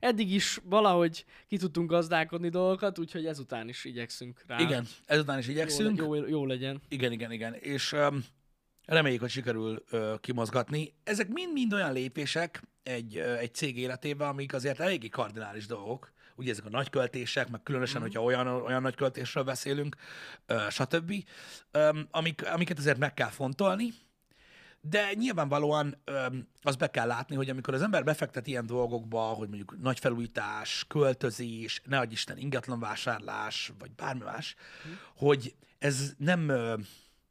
Eddig is valahogy ki tudtunk gazdálkodni dolgokat, úgyhogy ezután is igyekszünk rá. igen, ezután is jó, igyekszünk. jó, jó legyen. Igen, igen, igen. És um, reméljük, hogy sikerül uh, kimozgatni. Ezek mind-mind olyan lépések egy, uh, egy cég életében, amik azért eléggé kardinális dolgok. Ugye ezek a nagy költések, meg különösen, mm. hogyha olyan, olyan nagy költésről beszélünk, stb. Amik, amiket azért meg kell fontolni, de nyilvánvalóan öm, azt be kell látni, hogy amikor az ember befektet ilyen dolgokba, hogy mondjuk nagy felújítás, költözés, ne adj Isten ingatlanvásárlás, vagy bármi más, hogy ez nem,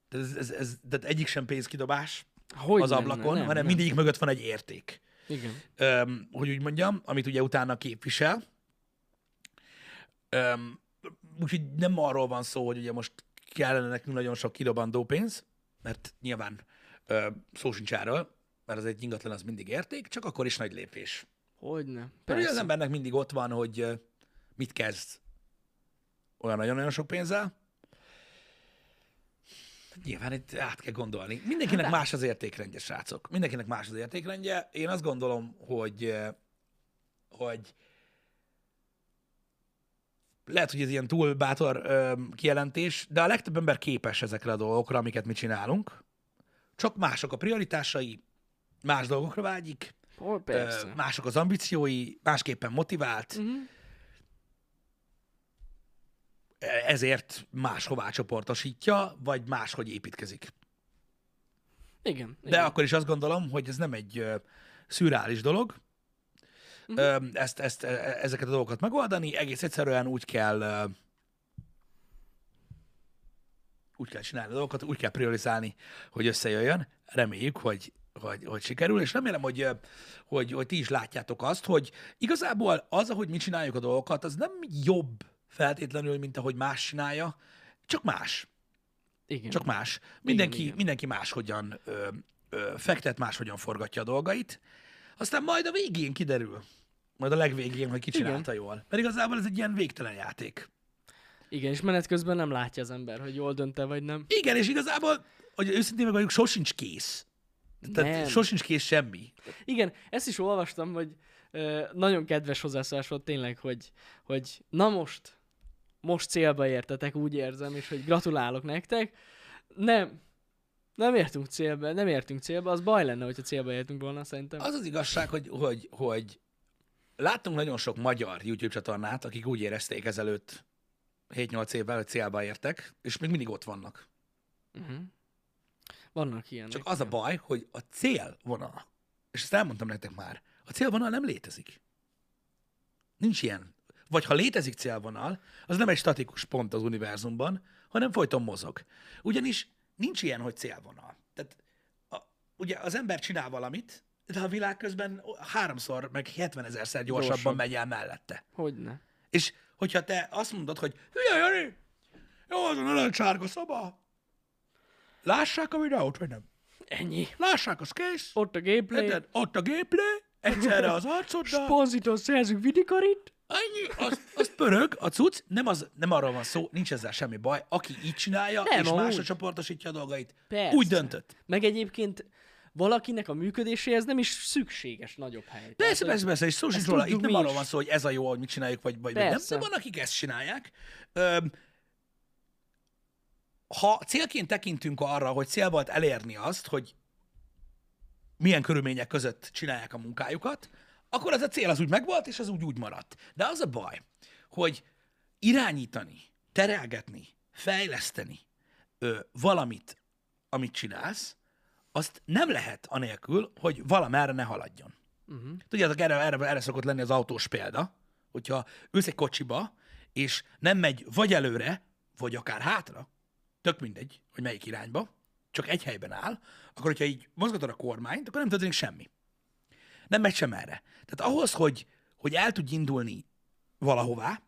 ez, ez, ez, tehát egyik sem pénzkidobás Hogy az lenne? ablakon, Nem, hanem nem. mindegyik mögött van egy érték. Igen. Öm, hogy úgy mondjam, amit ugye utána képvisel. Öm, úgyhogy nem arról van szó, hogy ugye most kellene nekünk nagyon sok kidobandó pénz, mert nyilván ö, szó sincs erről, mert az egy ingatlan az mindig érték, csak akkor is nagy lépés. Hogyne. Ugye az Persze. embernek mindig ott van, hogy mit kezd olyan nagyon-nagyon sok pénzzel. Nyilván itt át kell gondolni. Mindenkinek Hát más az értékrendje, srácok. Mindenkinek más az értékrendje. Én azt gondolom, hogy, hogy lehet, hogy ez ilyen túl bátor ö, kijelentés, de a legtöbb ember képes ezekre a dolgokra, amiket mi csinálunk. Csak mások a prioritásai, más dolgokra vágyik, Ó, ö, mások az ambíciói, másképpen motivált, Uh-huh. ezért máshová csoportosítja, vagy máshogy építkezik. Igen. De igen. akkor is azt gondolom, hogy ez nem egy ö, szürreális dolog, Ö, ezt, ezt, e- ezeket a dolgokat megoldani, egész egyszerűen úgy kell úgy kell csinálni a dolgokat, úgy kell priorizálni, hogy összejöjjön. Reméljük, hogy, hogy, hogy sikerül, és remélem, hogy, hogy, hogy ti is látjátok azt, hogy igazából az, ahogy mi csináljuk a dolgokat, az nem jobb feltétlenül, mint ahogy más csinálja, csak más. Igen. Csak más. Mindenki, igen. mindenki máshogyan ö, ö, fektet, máshogyan forgatja a dolgait. Aztán majd a végén kiderül. Majd a legvégén, hogy ki Igen. jól. Mert igazából ez egy ilyen végtelen játék. Igen, és menet közben nem látja az ember, hogy jól dönte vagy nem. Igen, és igazából, hogy őszintén meg vagyunk, sosincs kész. Tehát Nem. sosincs kész semmi. Igen, ezt is olvastam, hogy ö, nagyon kedves hozzászólás volt tényleg, hogy, hogy na most, most célba értetek, úgy érzem, és hogy gratulálok nektek. Nem, nem értünk célba, nem értünk célba, az baj lenne, hogyha célba értünk volna, szerintem. Az az igazság, hogy, hogy, hogy láttunk nagyon sok magyar YouTube csatornát, akik úgy érezték ezelőtt 7-8 évvel, hogy célba értek, és még mindig ott vannak. Uh-huh. Vannak ilyenek. Csak az a baj, hogy a célvonal, és ezt elmondtam nektek már, a célvonal nem létezik. Nincs ilyen. Vagy ha létezik célvonal, az nem egy statikus pont az univerzumban, hanem folyton mozog. Ugyanis nincs ilyen, hogy célvonal. Tehát a, ugye az ember csinál valamit, de a világ közben háromszor, meg 70 ezerszer gyorsabban Gyorsabb. megy el mellette. Hogyne. És hogyha te azt mondod, hogy hülye Jani, jó, az a narancsárga szoba, lássák a videót, vagy nem? Ennyi. Lássák, az kész. Ott a gameplay. Érted? Ott a gameplay, egyszerre az arcoddal, Ponzitól szerzünk vidikarit. annyi, az, az pörög, a cucc, nem, az, nem arról van szó, nincs ezzel semmi baj. Aki így csinálja, Nem, és másra csoportosítja a dolgait, Persze. úgy döntött. Meg egyébként valakinek a működéséhez nem is szükséges nagyobb hely. Persze, persze, persze, és szó sincs róla. Itt nem arról van szó, hogy ez a jó, hogy mit csináljuk, vagy, vagy nem. De van, akik ezt csinálják. Öm, ha célként tekintünk arra, hogy cél volt elérni azt, hogy milyen körülmények között csinálják a munkájukat, akkor ez a cél az úgy megvolt, és az úgy úgy maradt. De az a baj, hogy irányítani, terelgetni, fejleszteni ö, valamit, amit csinálsz, azt nem lehet anélkül, hogy valamerre ne haladjon. Uh-huh. Tudjátok, erre, erre, erre szokott lenni az autós példa, hogyha ülsz egy kocsiba, és nem megy vagy előre, vagy akár hátra, tök mindegy, hogy melyik irányba, csak egy helyben áll, akkor hogyha így mozgatod a kormányt, akkor nem történik semmi. Nem megy sem erre. Tehát ahhoz, hogy, hogy el tudj indulni valahová,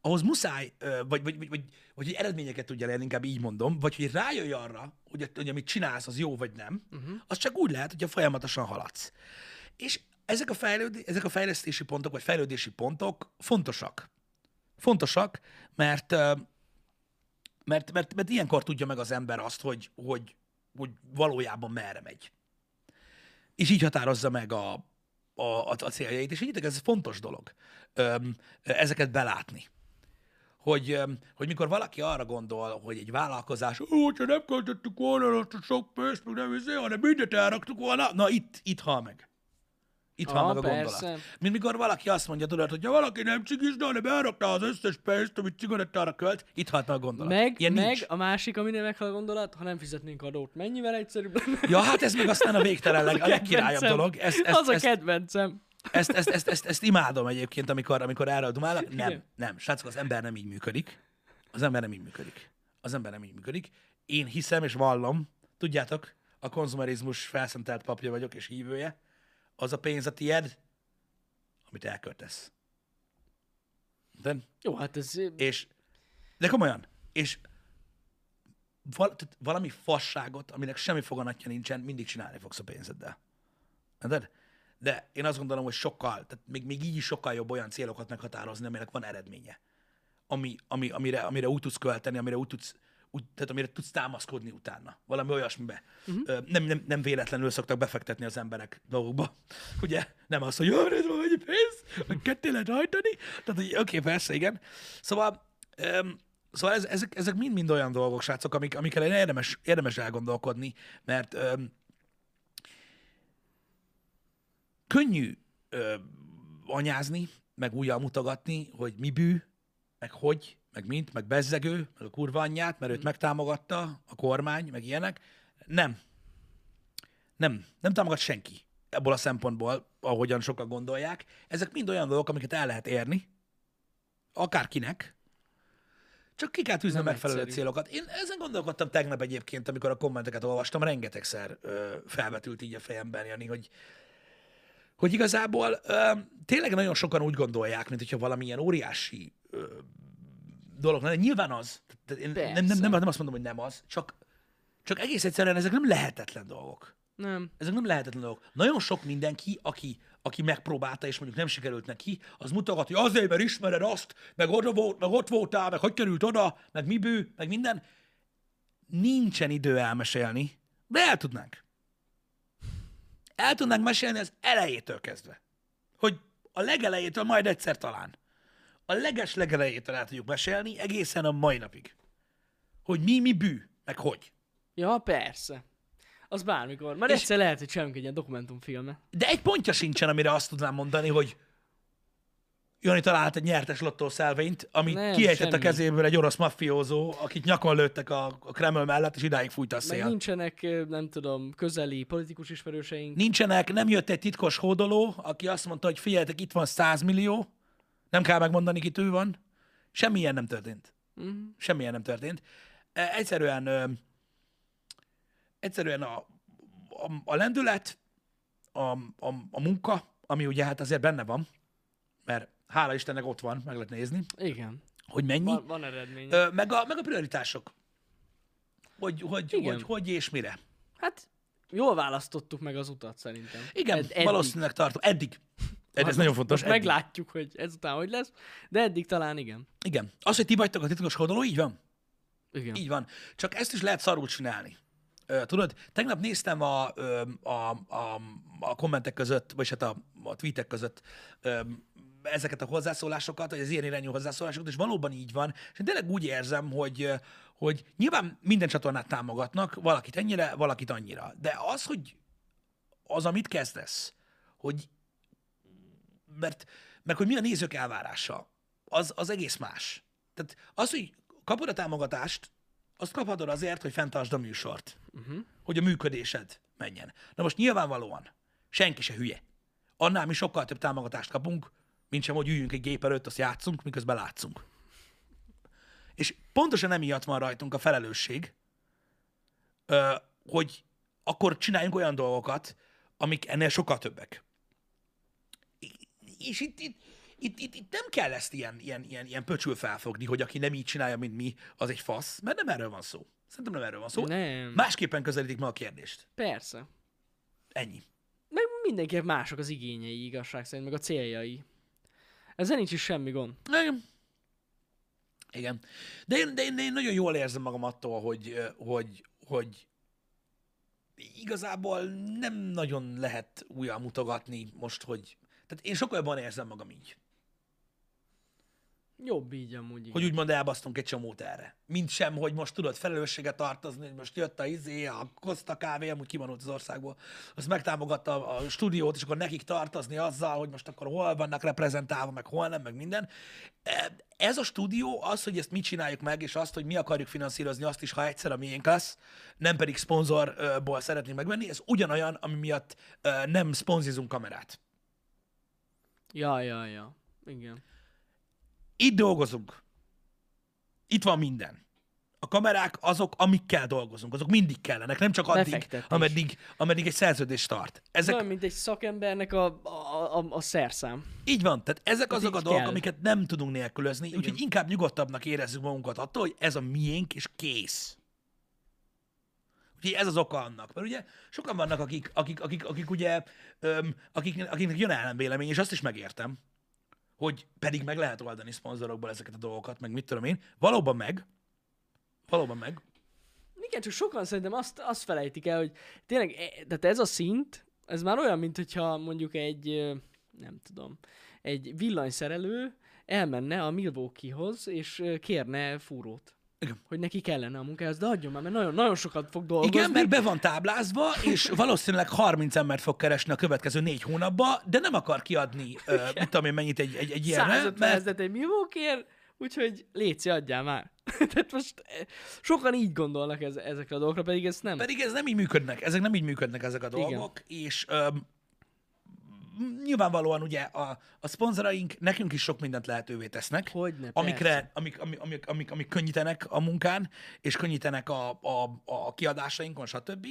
ahhoz muszáj, vagy, vagy, vagy, vagy, vagy hogy eredményeket tudja elérni, inkább így mondom, vagy hogy rájöjj arra, hogy, hogy amit csinálsz, az jó vagy nem, uh-huh. az csak úgy lehet, hogyha folyamatosan haladsz. És ezek a, fejlőd, ezek a fejlesztési pontok, vagy fejlődési pontok fontosak. Fontosak, mert, mert, mert, mert ilyenkor tudja meg az ember azt, hogy, hogy, hogy valójában merre megy. És így határozza meg a, a, a, céljait, és így ez fontos dolog, ezeket belátni. Hogy, hogy mikor valaki arra gondol, hogy egy vállalkozás, ó, hogyha nem költöttük volna azt a sok pénzt, meg nem izé, hanem mindent elraktuk volna, na itt, itt hal meg. Itt meg a persze. gondolat. Mint mikor valaki azt mondja, tudod, hogy ha valaki nem cigizna, hanem elrakta az összes pénzt, amit cigarettára költ, itt halt a gondolat. Meg, Ilyen meg nincs. a másik, aminél meghal a gondolat, ha nem fizetnénk adót, mennyivel egyszerűbb lenne? Ja, hát ez meg aztán a végtelen leg, a legkirályabb kedvencem. dolog. Ezt, ezt, az a ezt, kedvencem. Ezt, ezt, ezt, ezt, ezt imádom egyébként, amikor, amikor erről dumálnak. Nem, nem. Srácok, az ember nem így működik. Az ember nem így működik. Az ember nem így működik. Én hiszem és vallom, tudjátok, a konzumerizmus felszentelt papja vagyok és hívője. Az a pénz a tied, amit elköltesz. De, Jó, hát ez... és, de komolyan, és val, valami fasságot, aminek semmi foganatja nincsen, mindig csinálni fogsz a pénzeddel. Érted? De én azt gondolom, hogy sokkal, tehát még, még így is sokkal jobb olyan célokat meghatározni, aminek van eredménye. Ami, ami, amire, amire úgy tudsz költeni, amire úgy tudsz, úgy, tehát amire tudsz támaszkodni utána. Valami olyasmibe. Uh-huh. Nem, nem, nem véletlenül szoktak befektetni az emberek dolgokba. Ugye? Nem az, hogy jó, ez van egy pénz, meg ketté lehet hajtani. Tehát, hogy oké, okay, persze, igen. Szóval, um, szóval ez, ezek, ezek mind-mind olyan dolgok, srácok, amik, amikkel érdemes, érdemes elgondolkodni, mert um, könnyű ö, anyázni, meg újjal mutogatni, hogy mi bű, meg hogy, meg mint, meg bezzegő, meg a kurva anyját, mert őt megtámogatta a kormány, meg ilyenek. Nem. Nem. Nem támogat senki ebből a szempontból, ahogyan sokan gondolják. Ezek mind olyan dolgok, amiket el lehet érni, akárkinek, csak ki kell tűzni a megfelelő egyszerű. célokat. Én ezen gondolkodtam tegnap egyébként, amikor a kommenteket olvastam, rengetegszer ö, felvetült így a fejemben, Jani, hogy, hogy igazából ö, tényleg nagyon sokan úgy gondolják, mint hogyha valamilyen óriási ö, dolog lenne. Nyilván az. Én nem, nem, nem, nem azt mondom, hogy nem az, csak, csak egész egyszerűen ezek nem lehetetlen dolgok. Nem. Ezek nem lehetetlen dolgok. Nagyon sok mindenki, aki, aki megpróbálta, és mondjuk nem sikerült neki, az mutogat, hogy azért, mert ismered azt, meg, oda volt, meg ott voltál, meg hogy került oda, meg mi bű, meg minden. Nincsen idő elmesélni, de el tudnánk. El tudnánk mesélni az elejétől kezdve. Hogy a legelejétől majd egyszer talán. A leges legelejétől el tudjuk mesélni egészen a mai napig. Hogy mi, mi bű, meg hogy. Ja, persze. Az bármikor. Már És- egyszer lehet, hogy csinálunk egy ilyen dokumentumfilmet. De egy pontja sincsen, amire azt tudnám mondani, hogy Jani talált egy nyertes lottószelvényt, amit Nem, kiejtett a kezéből egy orosz maffiózó, akit nyakon lőttek a, a Kreml mellett, és idáig fújta a Meg szél. nincsenek, nem tudom, közeli politikus ismerőseink. Nincsenek, nem jött egy titkos hódoló, aki azt mondta, hogy figyeljetek, itt van 100 millió, nem kell megmondani, kit ő van. Semmilyen nem történt. Mhm. Semmilyen nem történt. E, Egyszerűen, ö, egyszerűen a, a, a lendület, a, a, a munka, ami ugye hát azért benne van, mert hála Istennek ott van, meg lehet nézni, Igen. hogy mennyi, Van, van eredmény. meg, a, meg a prioritások. Hogy hogy, Igen. hogy hogy és mire. Hát jól választottuk meg az utat szerintem. Igen, Ed- eddig. valószínűleg tartom. Eddig. Ed, ez nagyon fontos. Most Eddig. meglátjuk, hogy ezután hogy lesz, de eddig talán igen. Igen. Az, hogy ti vagytok a titkos oldalon, így van. Igen. Így van. Csak ezt is lehet szarul csinálni. Tudod, tegnap néztem a, a, a, a kommentek között, vagy hát a, a tweetek között ezeket a hozzászólásokat, vagy az ilyen irányú hozzászólásokat, és valóban így van. És én tényleg úgy érzem, hogy, hogy nyilván minden csatornát támogatnak, valakit ennyire, valakit annyira. De az, hogy az, amit kezdesz, hogy mert, meg hogy mi a nézők elvárása, az, az egész más. Tehát az, hogy kapod a támogatást, azt kaphatod azért, hogy fenntartsd a műsort. Uh-huh. Hogy a működésed menjen. Na most nyilvánvalóan senki se hülye. Annál mi sokkal több támogatást kapunk, mint sem, hogy üljünk egy gép előtt, azt játszunk, miközben látszunk. És pontosan emiatt van rajtunk a felelősség, hogy akkor csináljunk olyan dolgokat, amik ennél sokkal többek. És itt, itt, itt, itt, itt nem kell ezt ilyen, ilyen, ilyen, ilyen pöcsül felfogni, hogy aki nem így csinálja, mint mi, az egy fasz, mert nem erről van szó. Szerintem nem erről van szó. Nem. Másképpen közelítik meg a kérdést. Persze. Ennyi. Meg mindenkinek mások az igényei, igazság szerint, meg a céljai. Ezzel nincs is semmi gond. Igen. Igen. De én, de én, de én nagyon jól érzem magam attól, hogy, hogy, hogy igazából nem nagyon lehet újra mutogatni most, hogy... Tehát én sokkal jobban érzem magam így. Jobb így amúgy. Igen. Hogy úgymond elbasztunk egy csomót erre. Mint sem, hogy most tudod felelősséget tartozni, hogy most jött a izé, a Costa kávé, amúgy kivonult az országból, azt megtámogatta a stúdiót, és akkor nekik tartozni azzal, hogy most akkor hol vannak reprezentálva, meg hol nem, meg minden. E, Ez a stúdió, az, hogy ezt mi csináljuk meg, és azt, hogy mi akarjuk finanszírozni azt is, ha egyszer a miénk lesz, nem pedig szponzorból szeretnénk megvenni, ez ugyanolyan, ami miatt ö, nem szponzizunk kamerát. Ja, ja, ja. Igen. Itt dolgozunk. Itt van minden. A kamerák azok, amikkel dolgozunk, azok mindig kellenek, nem csak addig, ameddig, ameddig egy szerződés tart. Ezek, Olyan, mint egy szakembernek a, a, a, a szerszám. így van, tehát ezek azok a dolgok, kell. amiket nem tudunk nélkülözni, úgyhogy inkább nyugodtabbnak érezzük magunkat attól, hogy ez a miénk, és kész. Úgyhogy ez az oka annak. Mert ugye sokan vannak, akik, akik, akik, akik ugye, öm, akik, akiknek jön ellenvélemény, és azt is megértem, hogy pedig meg lehet oldani szponzorokból ezeket a dolgokat, meg mit tudom én. Valóban meg. Valóban meg. Igen, csak sokan szerintem azt, azt felejtik el, hogy tényleg, e- tehát ez a szint, ez már olyan, mint hogyha mondjuk egy, nem tudom, egy villanyszerelő elmenne a Milwaukeehoz, és kérne fúrót. Igen. Hogy neki kellene a munkához, de adjon már, mert nagyon, nagyon sokat fog dolgozni. Igen, mert be van táblázva, és valószínűleg 30 embert fog keresni a következő négy hónapba, de nem akar kiadni, ö, mit tudom én, mennyit egy, egy, egy ilyenre, 150 mert egy Milwaukee úgyhogy léci, adjál már. Tehát most eh, sokan így gondolnak ez, ezekre a dolgokra, pedig ez nem. Pedig ez nem így működnek, ezek nem így működnek ezek a dolgok, Igen. és öm, nyilvánvalóan ugye a, a szponzoraink nekünk is sok mindent lehetővé tesznek, Hogyne, amikre, amik, amik, amik, amik, amik könnyítenek a munkán, és könnyítenek a, a, a kiadásainkon, stb.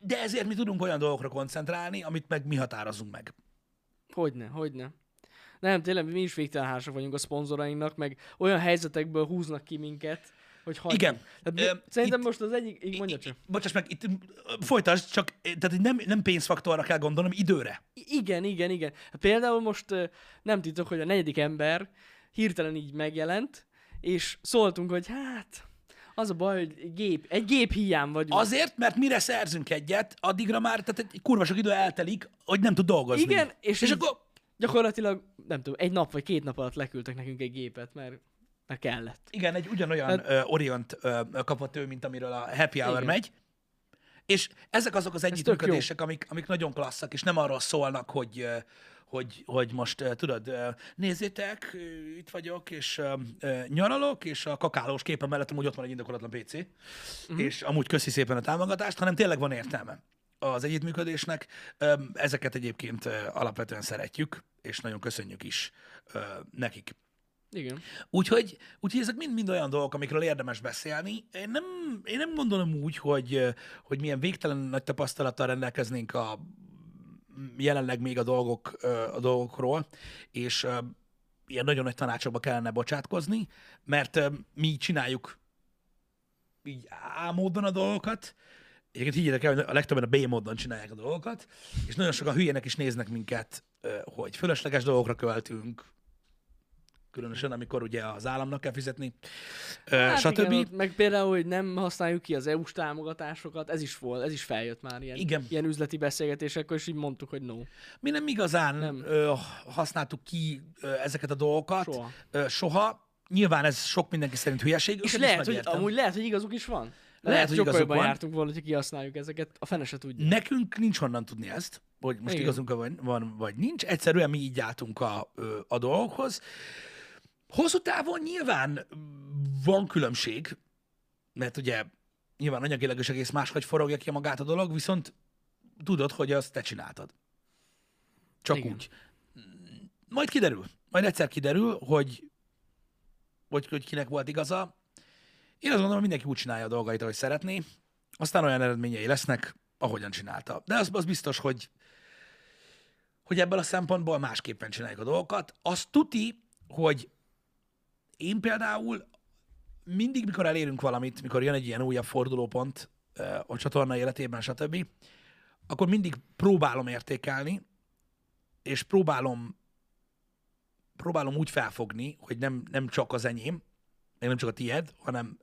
De ezért mi tudunk olyan dolgokra koncentrálni, amit meg mi határozunk meg. Hogyne, hogyne. Nem, tényleg mi is végtelen vagyunk a szponzorainknak, meg olyan helyzetekből húznak ki minket, hogy hagyjuk. Igen. Tehát, Ö, szerintem itt- most az egyik, így mondja csak. Bocsáss meg, itt folytasd, csak ö, tehát nem, nem pénzfaktorra kell gondolnom, időre. Igen, igen, igen. Például most nem titok, hogy a negyedik ember hirtelen így megjelent, és szóltunk, hogy hát, az a baj, hogy gép, egy gép hiány vagyunk. Azért, mert mire szerzünk egyet, addigra már tehát egy kurva sok idő eltelik, hogy nem tud dolgozni. Igen, és és akkor Gyakorlatilag, nem tudom, egy nap vagy két nap alatt leküldtek nekünk egy gépet, mert, mert kellett. Igen, egy ugyanolyan Hát- ö, Orient kapott ő, mint amiről a Happy Hour Igen. megy. És ezek azok az együttműködések, amik, amik nagyon klasszak, és nem arról szólnak, hogy, hogy, hogy most tudod, nézzétek, itt vagyok, és nyaralok, és a kakálós képen mellett amúgy ott van egy indokolatlan PC, Mhm. uh-huh. és amúgy köszi szépen a támogatást, hanem tényleg van értelme az együttműködésnek. Ezeket egyébként alapvetően szeretjük, és nagyon köszönjük is nekik. Igen. Úgyhogy, úgyhogy ezek mind-mind olyan dolgok, amikről érdemes beszélni. Én nem, én nem gondolom úgy, hogy, hogy milyen végtelen nagy tapasztalattal rendelkeznénk a jelenleg még a, dolgok, a dolgokról, és ilyen nagyon nagy tanácsokba kellene bocsátkozni, mert mi csináljuk így álmódban a dolgokat, Egyébként higgyétek el, hogy a legtöbben a B módon csinálják a dolgokat, és nagyon sokan hülyének is néznek minket, hogy fölösleges dolgokra költünk, különösen amikor ugye az államnak kell fizetni, Hát stb. Igen, meg például, hogy nem használjuk ki az EU-s támogatásokat, ez is volt, ez is feljött már ilyen, Igen. ilyen üzleti beszélgetésekkor, és így mondtuk, hogy no. Mi nem igazán Nem. Ö, használtuk ki ö, ezeket a dolgokat. Soha. Ö, soha. Nyilván ez sok mindenki szerint hülyeség. És lehet, hogy, amúgy lehet, hogy igazuk is van. Lehet, Lehet, hogy hogy igazuk van. jártunk volna, hogyha kihasználjuk ezeket, a fene se tudja. Nekünk nincs honnan tudni ezt, hogy most Igen. igazunk van, van, vagy nincs. Egyszerűen mi így álltunk a, a dolgokhoz. Hosszú távon nyilván van különbség, mert ugye nyilván anyagilag is egész máshogy forogja ki magát a dolog, viszont tudod, hogy azt te csináltad. Csak Igen. úgy. Majd kiderül. Majd egyszer kiderül, hogy, hogy, hogy kinek volt igaza. Én azt gondolom, hogy mindenki úgy csinálja a dolgait, ahogy szeretné. Aztán olyan eredményei lesznek, ahogyan csinálta. De az, az biztos, hogy, hogy ebből a szempontból másképpen csináljuk a dolgokat. Azt tuti, hogy én például mindig, mikor elérünk valamit, mikor jön egy ilyen újabb fordulópont ö, a csatorna életében, stb., akkor mindig próbálom értékelni, és próbálom próbálom úgy felfogni, hogy nem, nem csak az enyém, meg nem csak a tied, hanem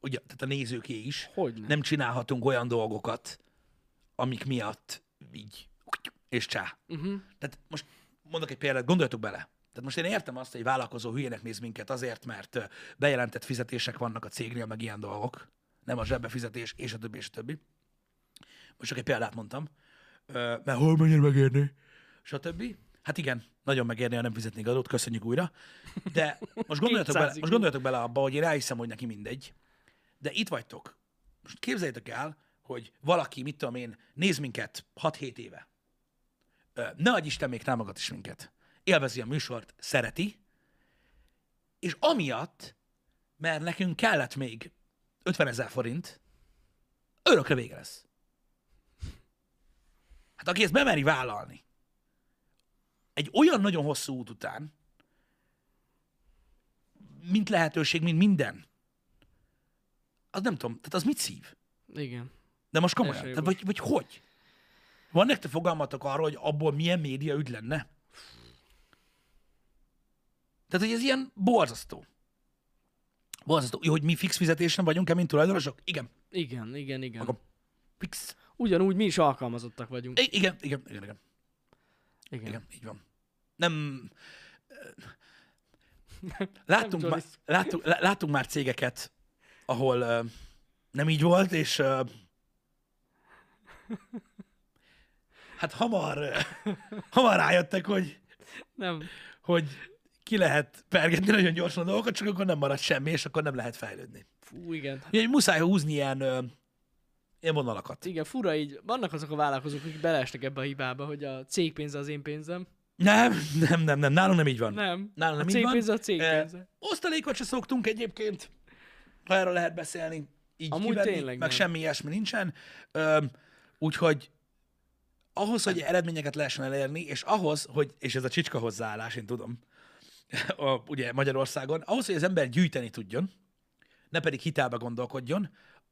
ugye, tehát a nézőké is. Hogyne. Nem csinálhatunk olyan dolgokat, amik miatt így, és csá. Uh-huh. Tehát most mondok egy példát, gondoljatok bele. Tehát most én értem azt, hogy egy vállalkozó hülyének néz minket azért, mert bejelentett fizetések vannak a cégnél, meg ilyen dolgok. Nem a zsebbefizetés, és a többi, és a többi. Most csak egy példát mondtam. Mert hol mennyire megérni? Stb. Hát igen, nagyon megérni, ha nem fizetnék adót, köszönjük újra. De most gondoljatok, 200 bele, most gondoljatok bele abba, hogy én elhiszem, hogy neki mindegy. De itt vagytok. Most képzeljétek el, hogy valaki, mit tudom én, néz minket 6-7 éve. Ne adj Isten, még támogat is minket. Élvezi a műsort, szereti, és amiatt, mert nekünk kellett még 50 ezer forint, örökre vége lesz. Hát aki ezt bemeri vállalni, egy olyan nagyon hosszú út után, mint lehetőség, mint minden, az nem tudom, tehát az mit szív? Igen. De most komolyan, tehát vagy, vagy hogy? Van nektek fogalmatok arról, hogy abból milyen média ügy lenne? Tehát, hogy ez ilyen borzasztó. Borzasztó. Jó, hogy mi fix fizetésen vagyunk-e, mint tulajdonosok? Igen. Igen, igen, igen. Akkor fix. Ugyanúgy mi is alkalmazottak vagyunk. I- igen, igen, igen, igen, Igen. igen, így van. Nem... Láttunk, Nem már, Johnny. láttunk, lá- láttunk már cégeket, ahol uh, nem így volt, és uh, hát hamar, hamar rájöttek, hogy, Nem. hogy ki lehet pergetni nagyon gyorsan a dolgokat, csak akkor nem marad semmi, és akkor nem lehet fejlődni. Fú, igen. Ugye muszáj húzni ilyen, uh, ilyen vonalakat. Igen, fura így. Vannak azok a vállalkozók, akik beleestek ebbe a hibába, hogy a cég pénze az én pénzem. Nem, nem, nem, nem, nálunk nem így van. Nem. Nálunk a nem így cég van. pénze a cég Eh, pénze. Osztalékot se szoktunk egyébként, ha erről lehet beszélni. Így Amúgy kivenni, tényleg meg nem. semmi ilyesmi nincsen. Úgyhogy ahhoz, hogy eredményeket lehessen elérni, és ahhoz, hogy, és ez a csicska hozzáállás, én tudom, a, ugye Magyarországon, ahhoz, hogy az ember gyűjteni tudjon, ne pedig hitelbe gondolkodjon,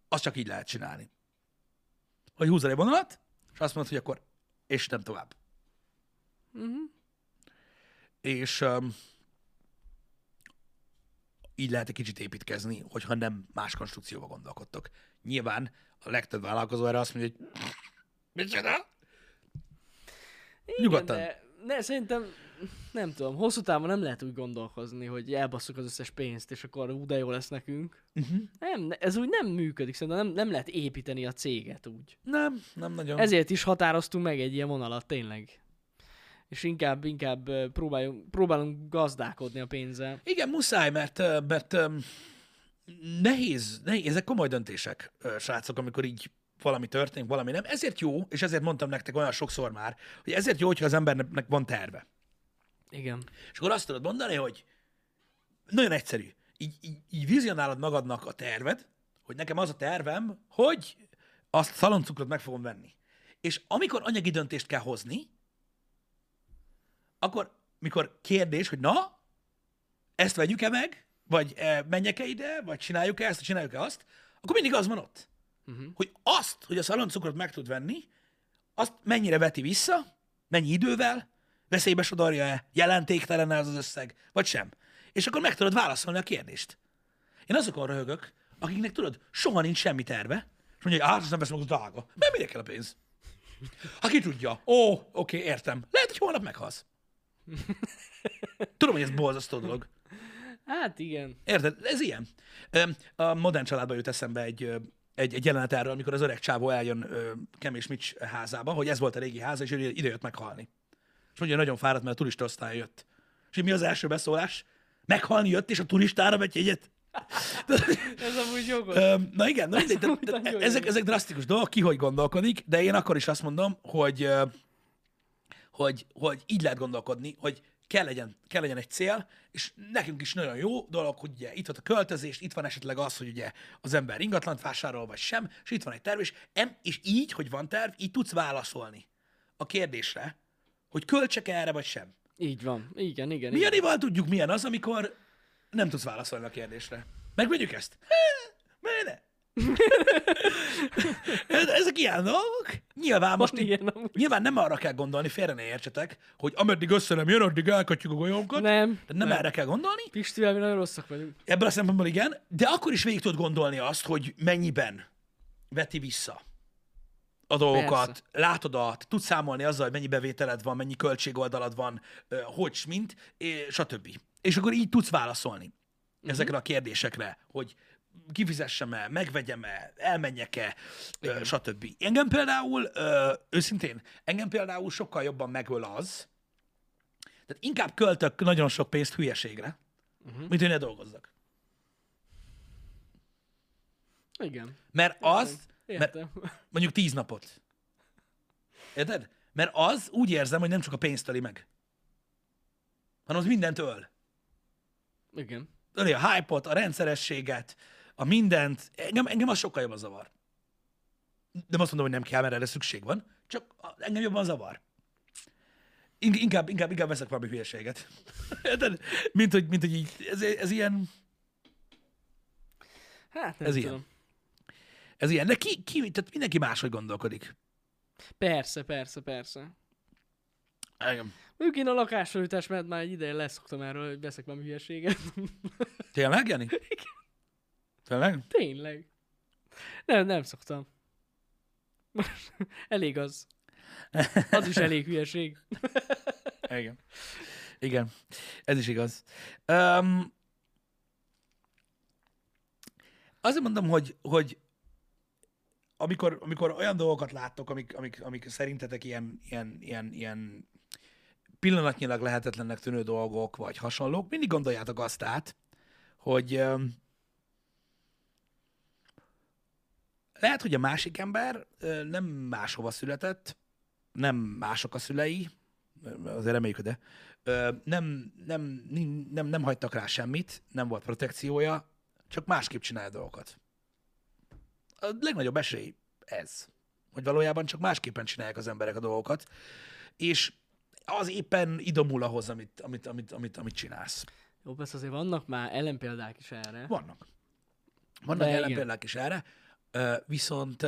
azt csak így lehet csinálni. Hogy húzol egy vonalat, és azt mondod, hogy akkor, és nem tovább. Uh-huh. és um, így lehet egy kicsit építkezni, hogyha nem más konstrukcióba gondolkodtok. Nyilván a legtöbb vállalkozó erre azt mondja, hogy micsoda? Nyugodtan. De ne, szerintem, nem tudom, hosszú távon nem lehet úgy gondolkozni, hogy elbasszuk az összes pénzt, és akkor ú, de jó lesz nekünk. Uh-huh. Nem, ne- ez úgy nem működik, szerintem nem, nem lehet építeni a céget úgy. Nem, nem nagyon. Ezért is határoztunk meg egy ilyen vonalat, tényleg. És inkább, inkább próbáljunk, próbálunk gazdálkodni a pénzzel. Igen, muszáj, mert, mert nehéz, nehéz, ezek komoly döntések, srácok, amikor így valami történik, valami nem. Ezért jó, és ezért mondtam nektek olyan sokszor már, hogy ezért jó, hogyha az embernek van terve. Igen. És akkor azt tudod mondani, hogy nagyon egyszerű. Így, így, így vizionálod magadnak a terved, hogy nekem az a tervem, hogy azt szaloncukrot meg fogom venni. És amikor anyagi döntést kell hozni, akkor, mikor kérdés, hogy na, ezt vegyük-e meg, vagy e, menjek-e ide, vagy csináljuk-e ezt, vagy csináljuk-e azt, akkor mindig az van ott. Uh-huh. Hogy azt, hogy a szaloncukrot meg tud venni, azt mennyire veti vissza, mennyi idővel, veszélybe sodorja-e, jelentéktelen az az összeg, vagy sem. És akkor meg tudod válaszolni a kérdést. Én azokon röhögök, akiknek tudod, soha nincs semmi terve, és mondja, hogy hát, nem veszem, az drága. Mert mire kell a pénz? Ha ki tudja. Ó, oké, okay, értem. Lehet, hogy holnap meghalsz. Tudom, hogy ez borzasztó dolog. Hát igen. Érted? Ez ilyen. A modern családban jut eszembe egy, egy, egy jelenet erről, amikor az öreg csávó eljön Kemés Mitch házába, hogy ez volt a régi háza, és ő ide jött meghalni. És mondja, nagyon fáradt, mert a turista osztály jött. És mi az első beszólás? Meghalni jött, és a turistára vett jegyet? Ez amúgy jogos. Na igen, na mindegy, de, de ezek, ezek drasztikus dolgok, ki hogy gondolkodik, de én akkor is azt mondom, hogy, hogy, hogy így lehet gondolkodni, hogy kell legyen, kell legyen egy cél, és nekünk is nagyon jó dolog, hogy ugye itt van a költözés, itt van esetleg az, hogy ugye az ember ingatlant vásárol, vagy sem, és itt van egy terv, és, em, és így, hogy van terv, így tudsz válaszolni a kérdésre, hogy költsek erre, vagy sem. Így van. Igen, igen. Milyen igen. tudjuk, milyen az, amikor nem tudsz válaszolni a kérdésre. Megvegyük ezt? Miért ne? Ezek ilyen dolgok. Nyilván most így, nyilván nem arra kell gondolni, félre ne értsetek, hogy ameddig össze nem jön, addig elkötjük a golyónkat. Nem. De nem, nem erre kell gondolni. Pistivel mi nagyon rosszak vagyunk. Ebből a szempontból igen, de akkor is végig tudod gondolni azt, hogy mennyiben veti vissza a dolgokat, Persze. látod a, tudsz számolni azzal, hogy mennyi bevételed van, mennyi költségoldalad van, hogy mint, stb. És akkor így tudsz válaszolni uh-huh. ezekre a kérdésekre, hogy kifizessem-e, megvegyem-e, elmenjek-e, ö, stb. Engem például, őszintén, engem például sokkal jobban megöl az, tehát inkább költök nagyon sok pénzt hülyeségre, uh-huh. mint hogy ne dolgozzak. Igen. Mert az, mert mondjuk tíz napot. Érted? Mert az úgy érzem, hogy nem csak a pénzt töli meg, hanem az mindent öl. Igen. Öli a hype a rendszerességet, a mindent. Engem, engem az sokkal jobban zavar. Nem azt mondom, hogy nem kell, mert erre szükség van, csak engem jobban zavar. Inkább, inkább, inkább veszek valami hülyeséget. mint, hogy, mint hogy így, ez, ez ilyen... Hát nem ez tudom. Ilyen. Ez ilyen. De ki, ki, tehát mindenki máshogy gondolkodik. Persze, persze, persze. Igen. Mondjuk én a lakásfölújítás mert már egy ideje leszoktam erről, hogy veszek valami hülyeséget. Tényleg, Jani? Igen. Tényleg? Tényleg. Nem, nem szoktam. elég az. Az is elég hülyeség. Igen. Igen. Ez is igaz. Um, azért mondom, hogy, hogy amikor, amikor olyan dolgokat láttok, amik, amik, amik szerintetek ilyen, ilyen, ilyen, ilyen pillanatnyilag lehetetlennek tűnő dolgok, vagy hasonlók, mindig gondoljátok azt át, hogy lehet, hogy a másik ember nem máshova született, nem mások a szülei, azért reméljük, de nem, nem, nem, nem hagytak rá semmit, nem volt protekciója, csak másképp csinálja dolgokat. A legnagyobb esély ez, hogy valójában csak másképpen csinálják az emberek a dolgokat, és az éppen idomul ahhoz, amit, amit, amit, amit, amit csinálsz. Jó, persze azért vannak már ellenpéldák is erre. Vannak. Vannak De ellenpéldák is erre. Viszont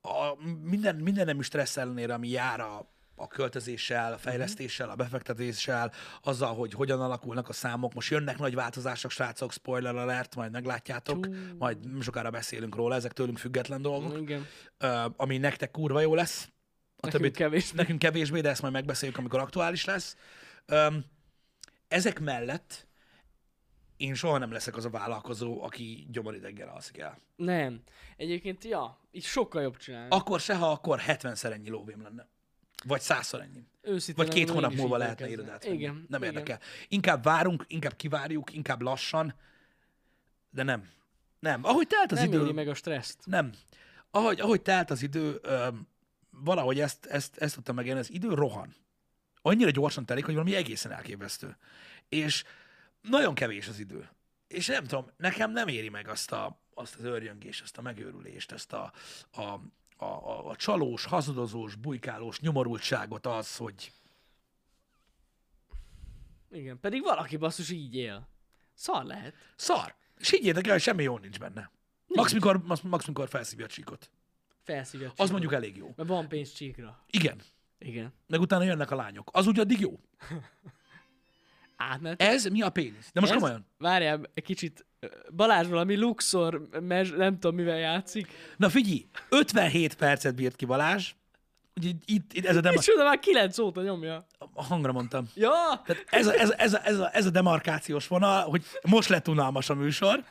a minden, minden nemű stressz ellenére, ami jár a, a költözéssel, a fejlesztéssel, a befektetéssel, azzal, hogy hogyan alakulnak a számok. Most jönnek nagy változások, srácok, spoiler alert, majd meglátjátok, Csú. majd sokára beszélünk róla, ezek tőlünk független dolgok, Igen. ami nektek kurva jó lesz. A nekünk többit, kevésbé. Nekünk kevésbé, de ezt majd megbeszéljük, amikor aktuális lesz. Ezek mellett én soha nem leszek az a vállalkozó, aki gyomorideggel alszik el. Nem. Egyébként, ja, így sokkal jobb csinálni. Akkor se, ha akkor 70-szer ennyi lóvém lenne. Vagy százszor ennyi. Őszintén Vagy két hónap múlva lehetne irodát venni. Igen. Nem igen. érdekel. Inkább várunk, inkább kivárjuk, inkább lassan, de nem. Nem. Ahogy telt az nem idő... Nem meg a stresszt. Nem. Ahogy, ahogy telt az idő, ö, valahogy ezt, ezt, ezt tudtam megélni, az idő rohan. Annyira gyorsan telik, hogy valami egészen elképesztő. És nagyon kevés az idő. És nem tudom, nekem nem éri meg azt, a, azt az örjöngést, azt a megőrülést, ezt a, a, a, a, a csalós, hazudozós, bujkálós nyomorultságot az, hogy... Igen, pedig valaki basszus így él. Szar lehet. Szar. És higgyétek el, hogy semmi jó nincs benne. Max, mikor, max, mikor felszívja a csíkot. Felszívja a Az csíkot. mondjuk elég jó. Mert van pénz csíkra. Igen. Igen. Meg utána jönnek a lányok. Az úgy addig jó. Átment. Ez mi a pénisz? De most Ez- komolyan. Várjál egy kicsit. Balázs valami Luxor, mez, nem tudom mivel játszik. Na figyelj, 57 percet bírt ki Balázs. Ugye itt, itt ez a, dema- Micsoda, már 9 óta nyomja. a hangra mondtam. Ja, Tehát ez a, ez, a, ez, a, ez, a, ez a demarkációs vonal, hogy most lett unalmas a műsor,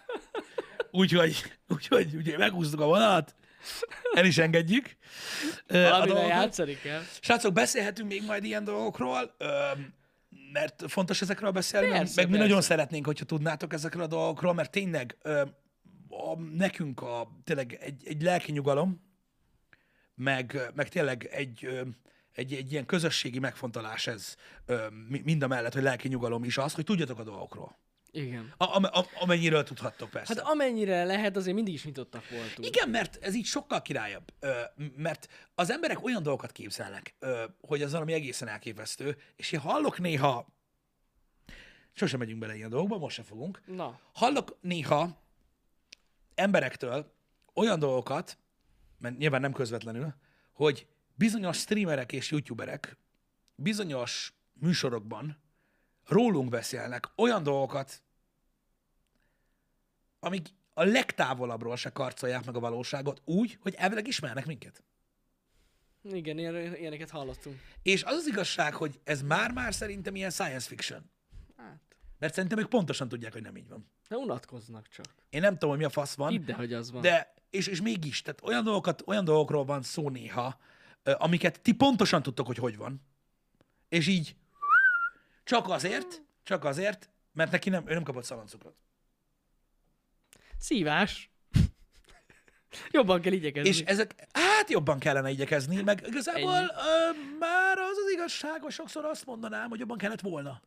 úgyhogy, úgyhogy, úgyhogy meghúztuk a vonalat, el is engedjük. valamivel dolgokat. játszani kell. Srácok, beszélhetünk még majd ilyen dolgokról, mert fontos ezekről beszélni, Persze, meg mi persze. nagyon szeretnénk, hogyha tudnátok ezekről a dolgokról, mert tényleg ö, a, nekünk a, tényleg egy, egy lelki nyugalom, meg, meg tényleg egy, ö, egy, egy ilyen közösségi megfontolás ez, ö, mi- mind a mellett, hogy lelki nyugalom is az, hogy tudjatok a dolgokról. Igen. A, am- am- amennyiről tudhattok persze. Hát amennyire lehet, azért mindig is nyitottak voltunk. Igen, mert ez így sokkal királyabb. Ö, mert az emberek olyan dolgokat képzelnek, ö, hogy az valami egészen elképesztő, és én hallok néha, sosem megyünk bele ilyen dolgokba, most se fogunk, Na, hallok néha emberektől olyan dolgokat, mert nyilván nem közvetlenül, hogy bizonyos streamerek és youtuberek bizonyos műsorokban rólunk beszélnek olyan dolgokat, amik a legtávolabbról se karcolják meg a valóságot úgy, hogy elvileg ismernek minket. igen, ilyen, ilyeneket hallottunk. És az az igazság, hogy ez már-már szerintem ilyen science fiction. Hát, Mert szerintem ők pontosan tudják, hogy nem így van. de unatkoznak csak. Én nem tudom, hogy mi a fasz van. Hidd hogy az van. De, és, és mégis, tehát olyan, dolgokat, olyan dolgokról van szó néha, amiket ti pontosan tudtok, hogy hogy van. És így csak azért, csak azért, mert neki nem, ő nem kapott szaloncukrot. Szívás. Jobban kell igyekezni. És ezek, hát jobban kellene igyekezni, meg igazából ö, már az az igazság, hogy sokszor azt mondanám, hogy jobban kellett volna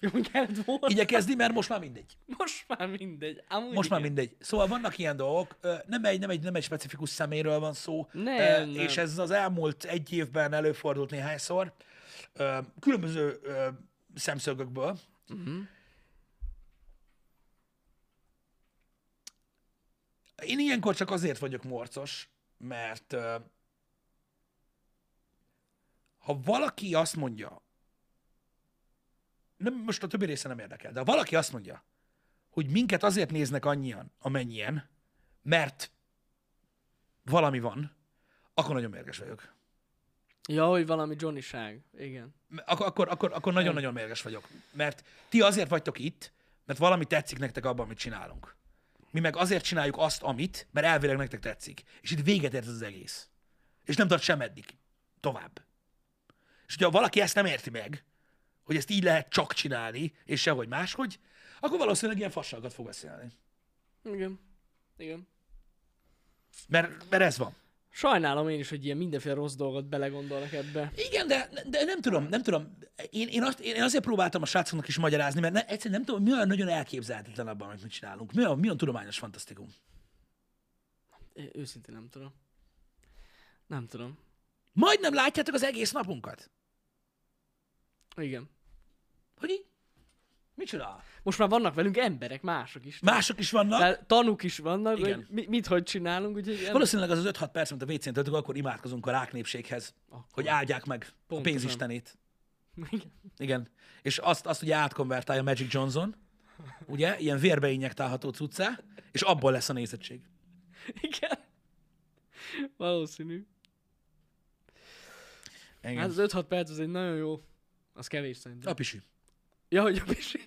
Jobban kellett volna. igyekezni, mert most már mindegy. Most már mindegy. Amúgy Most már igen. mindegy. Szóval vannak ilyen dolgok, nem egy, nem egy, nem egy specifikus szeméről van szó, Nem, ö, nem. és ez az elmúlt egy évben előfordult néhányszor, különböző szemszögökből. Mhm. Én ilyenkor csak azért vagyok morcos, mert ha valaki azt mondja, nem, most a többi része nem érdekel, de ha valaki azt mondja, hogy minket azért néznek annyian, amennyien, mert valami van, akkor nagyon mérges vagyok. Ja, hogy valami Johnnyság. Igen. Akkor, akkor, akkor, akkor nagyon-nagyon mérges vagyok. Mert ti azért vagytok itt, mert valami tetszik nektek abban, amit csinálunk. Mi meg azért csináljuk azt, amit, mert elvileg nektek tetszik. És itt véget ért ez az egész. És nem tart sem eddig. Tovább. És hogyha valaki ezt nem érti meg, hogy ezt így lehet csak csinálni, és sehogy máshogy, akkor valószínűleg ilyen fasságot fog beszélni. Igen. Igen. Mert, mert ez van. Sajnálom én is, hogy ilyen mindenféle rossz dolgot belegondolnak ebbe. Igen, de, de nem tudom, nem tudom. Én, én, azt, én azért próbáltam a srácoknak is magyarázni, mert ne, egyszerűen nem tudom, mi olyan nagyon elképzelhetetlen abban, amit mi csinálunk. Mi olyan, mi olyan tudományos fantasztikum. É, Őszintén nem tudom. Nem tudom. Majdnem látjátok az egész napunkat. Igen. Hogy így? Micsoda? Most már vannak velünk emberek, mások is. Mások is vannak. Tehát tanúk is vannak, Igen. hogy mi, mit hogy csinálunk, úgyhogy ilyen... Valószínűleg az az 5-6 perc, amit a WC-n töltünk, akkor imádkozunk a ráknépséghez, Akkor. hogy áldják meg a Pontosan. pénzistenét. Igen. Igen. És azt, azt ugye átkonvertálja Magic Johnson, ugye, ilyen vérbe injektálható cuccá, és abból lesz a nézettség. Igen. Valószínű. Igen. Hát az 5-6 perc az egy nagyon jó. Az kevés szerintem. A pisi. Ja, hogy a pisi.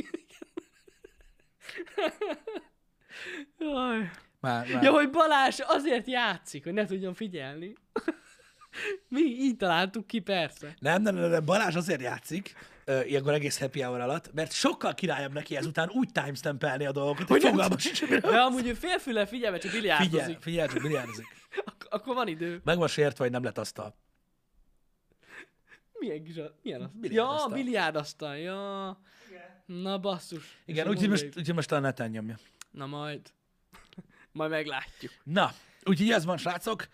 Jaj. Már, már. Ja, hogy Balázs azért játszik, hogy ne tudjon figyelni. Mi így találtuk ki, persze. Nem, nem, nem, nem, Balázs azért játszik, uh, ilyenkor egész happy hour alatt, mert sokkal királyabb neki ezután úgy timestampelni a dolgokat, hogy nem fogalma sincs, hogy De amúgy ő félfüle figyelme, csak biliárdozik. figyelj, csak biliárdozik. Ak- akkor van idő. Meg van sértve, hogy nem lett asztal. Milyen kis a... Milyen az? Ja, Biliárdasztal. biliárdasztal, ja. Na basszus. Igen, úgyhogy most, úgyhogy most a neten nyomja. Na majd. majd meglátjuk. Na, úgyhogy ez van, srácok.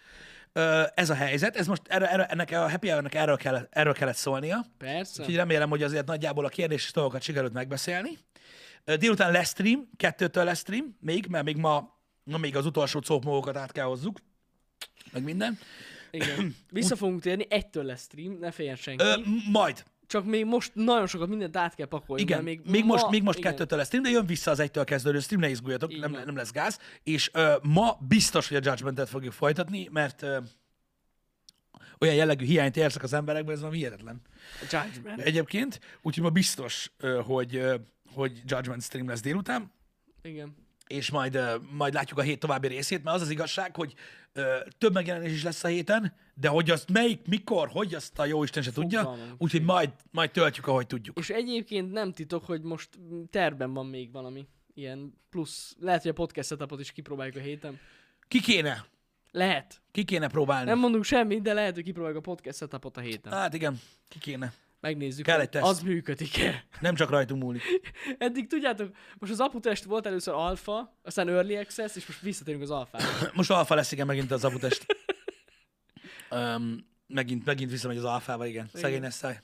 Ö, Ez a helyzet, ez most erre, erre, ennek a happy hour erről, kell, erről kellett szólnia. Persze. Úgyhogy remélem, hogy azért nagyjából a kérdéses dolgokat sikerült megbeszélni. Ö, Délután lesz stream, kettőtől lesz stream, még, mert még ma, ma még az utolsó cópmógokat át kell hozzuk, meg minden. Igen. Vissza fogunk térni, egytől lesz stream, ne féljen senki. Ö, majd, Csak még most nagyon sokat mindent át kell pakolni. igen, még, még most, ma- még most igen. kettőtől lesz stream, de jön vissza az egytől kezdődő stream, ne izguljatok, Így nem, nem lesz gáz. És ö, ma biztos, hogy a Judgment-et fogjuk folytatni, mert ö, olyan jellegű hiányt érzek az emberekben, ez valami hihetetlen. A Judgment. Egyébként, úgyhogy ma biztos, hogy, hogy Judgment stream lesz délután, Igen. És majd, majd látjuk a hét további részét, mert az az igazság, hogy ö, több megjelenés is lesz a héten, de hogy azt melyik, mikor, hogy azt a jó Isten se tudja, úgyhogy majd, majd töltjük, ahogy tudjuk. És egyébként nem titok, hogy most terben van még valami ilyen plusz. Lehet, hogy a podcast setupot is kipróbáljuk a héten. Ki kéne? Lehet. Ki kéne próbálni? Nem mondunk semmit, de lehet, hogy kipróbáljuk a podcast setupot a héten. Hát igen, ki kéne. Megnézzük, Kell egy teszt. az működik-e. Nem csak rajtunk múlik. Eddig tudjátok, most az aputest volt először alfa, aztán early access, és most visszatérünk az alfára. Most alfa lesz, igen, megint az abutest. um, megint, megint visszamegy az alfába, igen. Szegény Eszaj.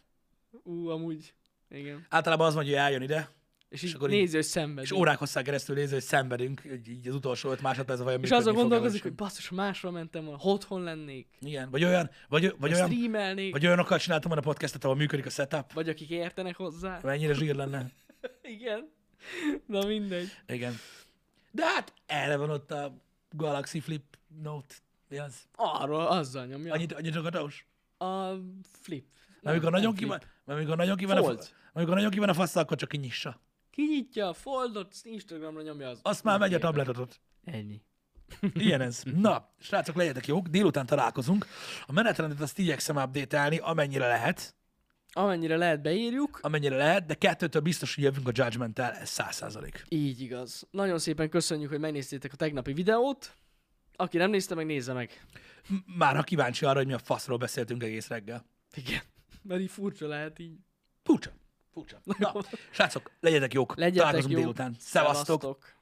Ú, amúgy. Igen. Általában az mondja, hogy eljön ide, És, És így akkor nézi, hogy szenved. és órák hosszá keresztül nézi, hogy szenvedünk, hogy így az utolsó öt másodpercben vajon És azon gondolkozik, vagy hogy basszus, másra mentem volna, otthon lennék, Igen, vagy olyan, vagy, vagy vagy olyan, streamelnék, vagy... vagy olyanokkal csináltam volna a podcastet, ahol működik a setup. vagy akik értenek hozzá. Mennyire zsír lenne. Igen. Na mindegy. Igen. De hát erre van ott a Galaxy Flip Note. Mi az? Arról, azzal nyomja. Annyit, annyit ragatos? A flip. Mert amikor nagyon mert amikor nagyon ki van a, amikor nagyon ki van a fasz, akkor csak kinyissa. Kinyitja a foldot, Instagramra nyomja az. Azt már megy a képet. tabletot. Ennyi. Ilyen ez. Na, srácok, legyetek jók, délután találkozunk. A menetrendet azt igyekszem update amennyire lehet, Amennyire lehet beírjuk. amennyire lehet, de kettőtől biztos, hogy jövünk a Judgment-tel, ez száz százalék. Így igaz. Nagyon szépen köszönjük, hogy megnéztétek a tegnapi videót. Aki nem nézte, meg nézze meg. Már ha kíváncsi arra, hogy mi a faszról beszéltünk egész reggel. Igen. Mert így furcsa lehet így. Furcsa. Furcsa. Na, srácok, legyetek jók. Legyetek Találkozunk jók. délután. Szevasztok. Szevasztok.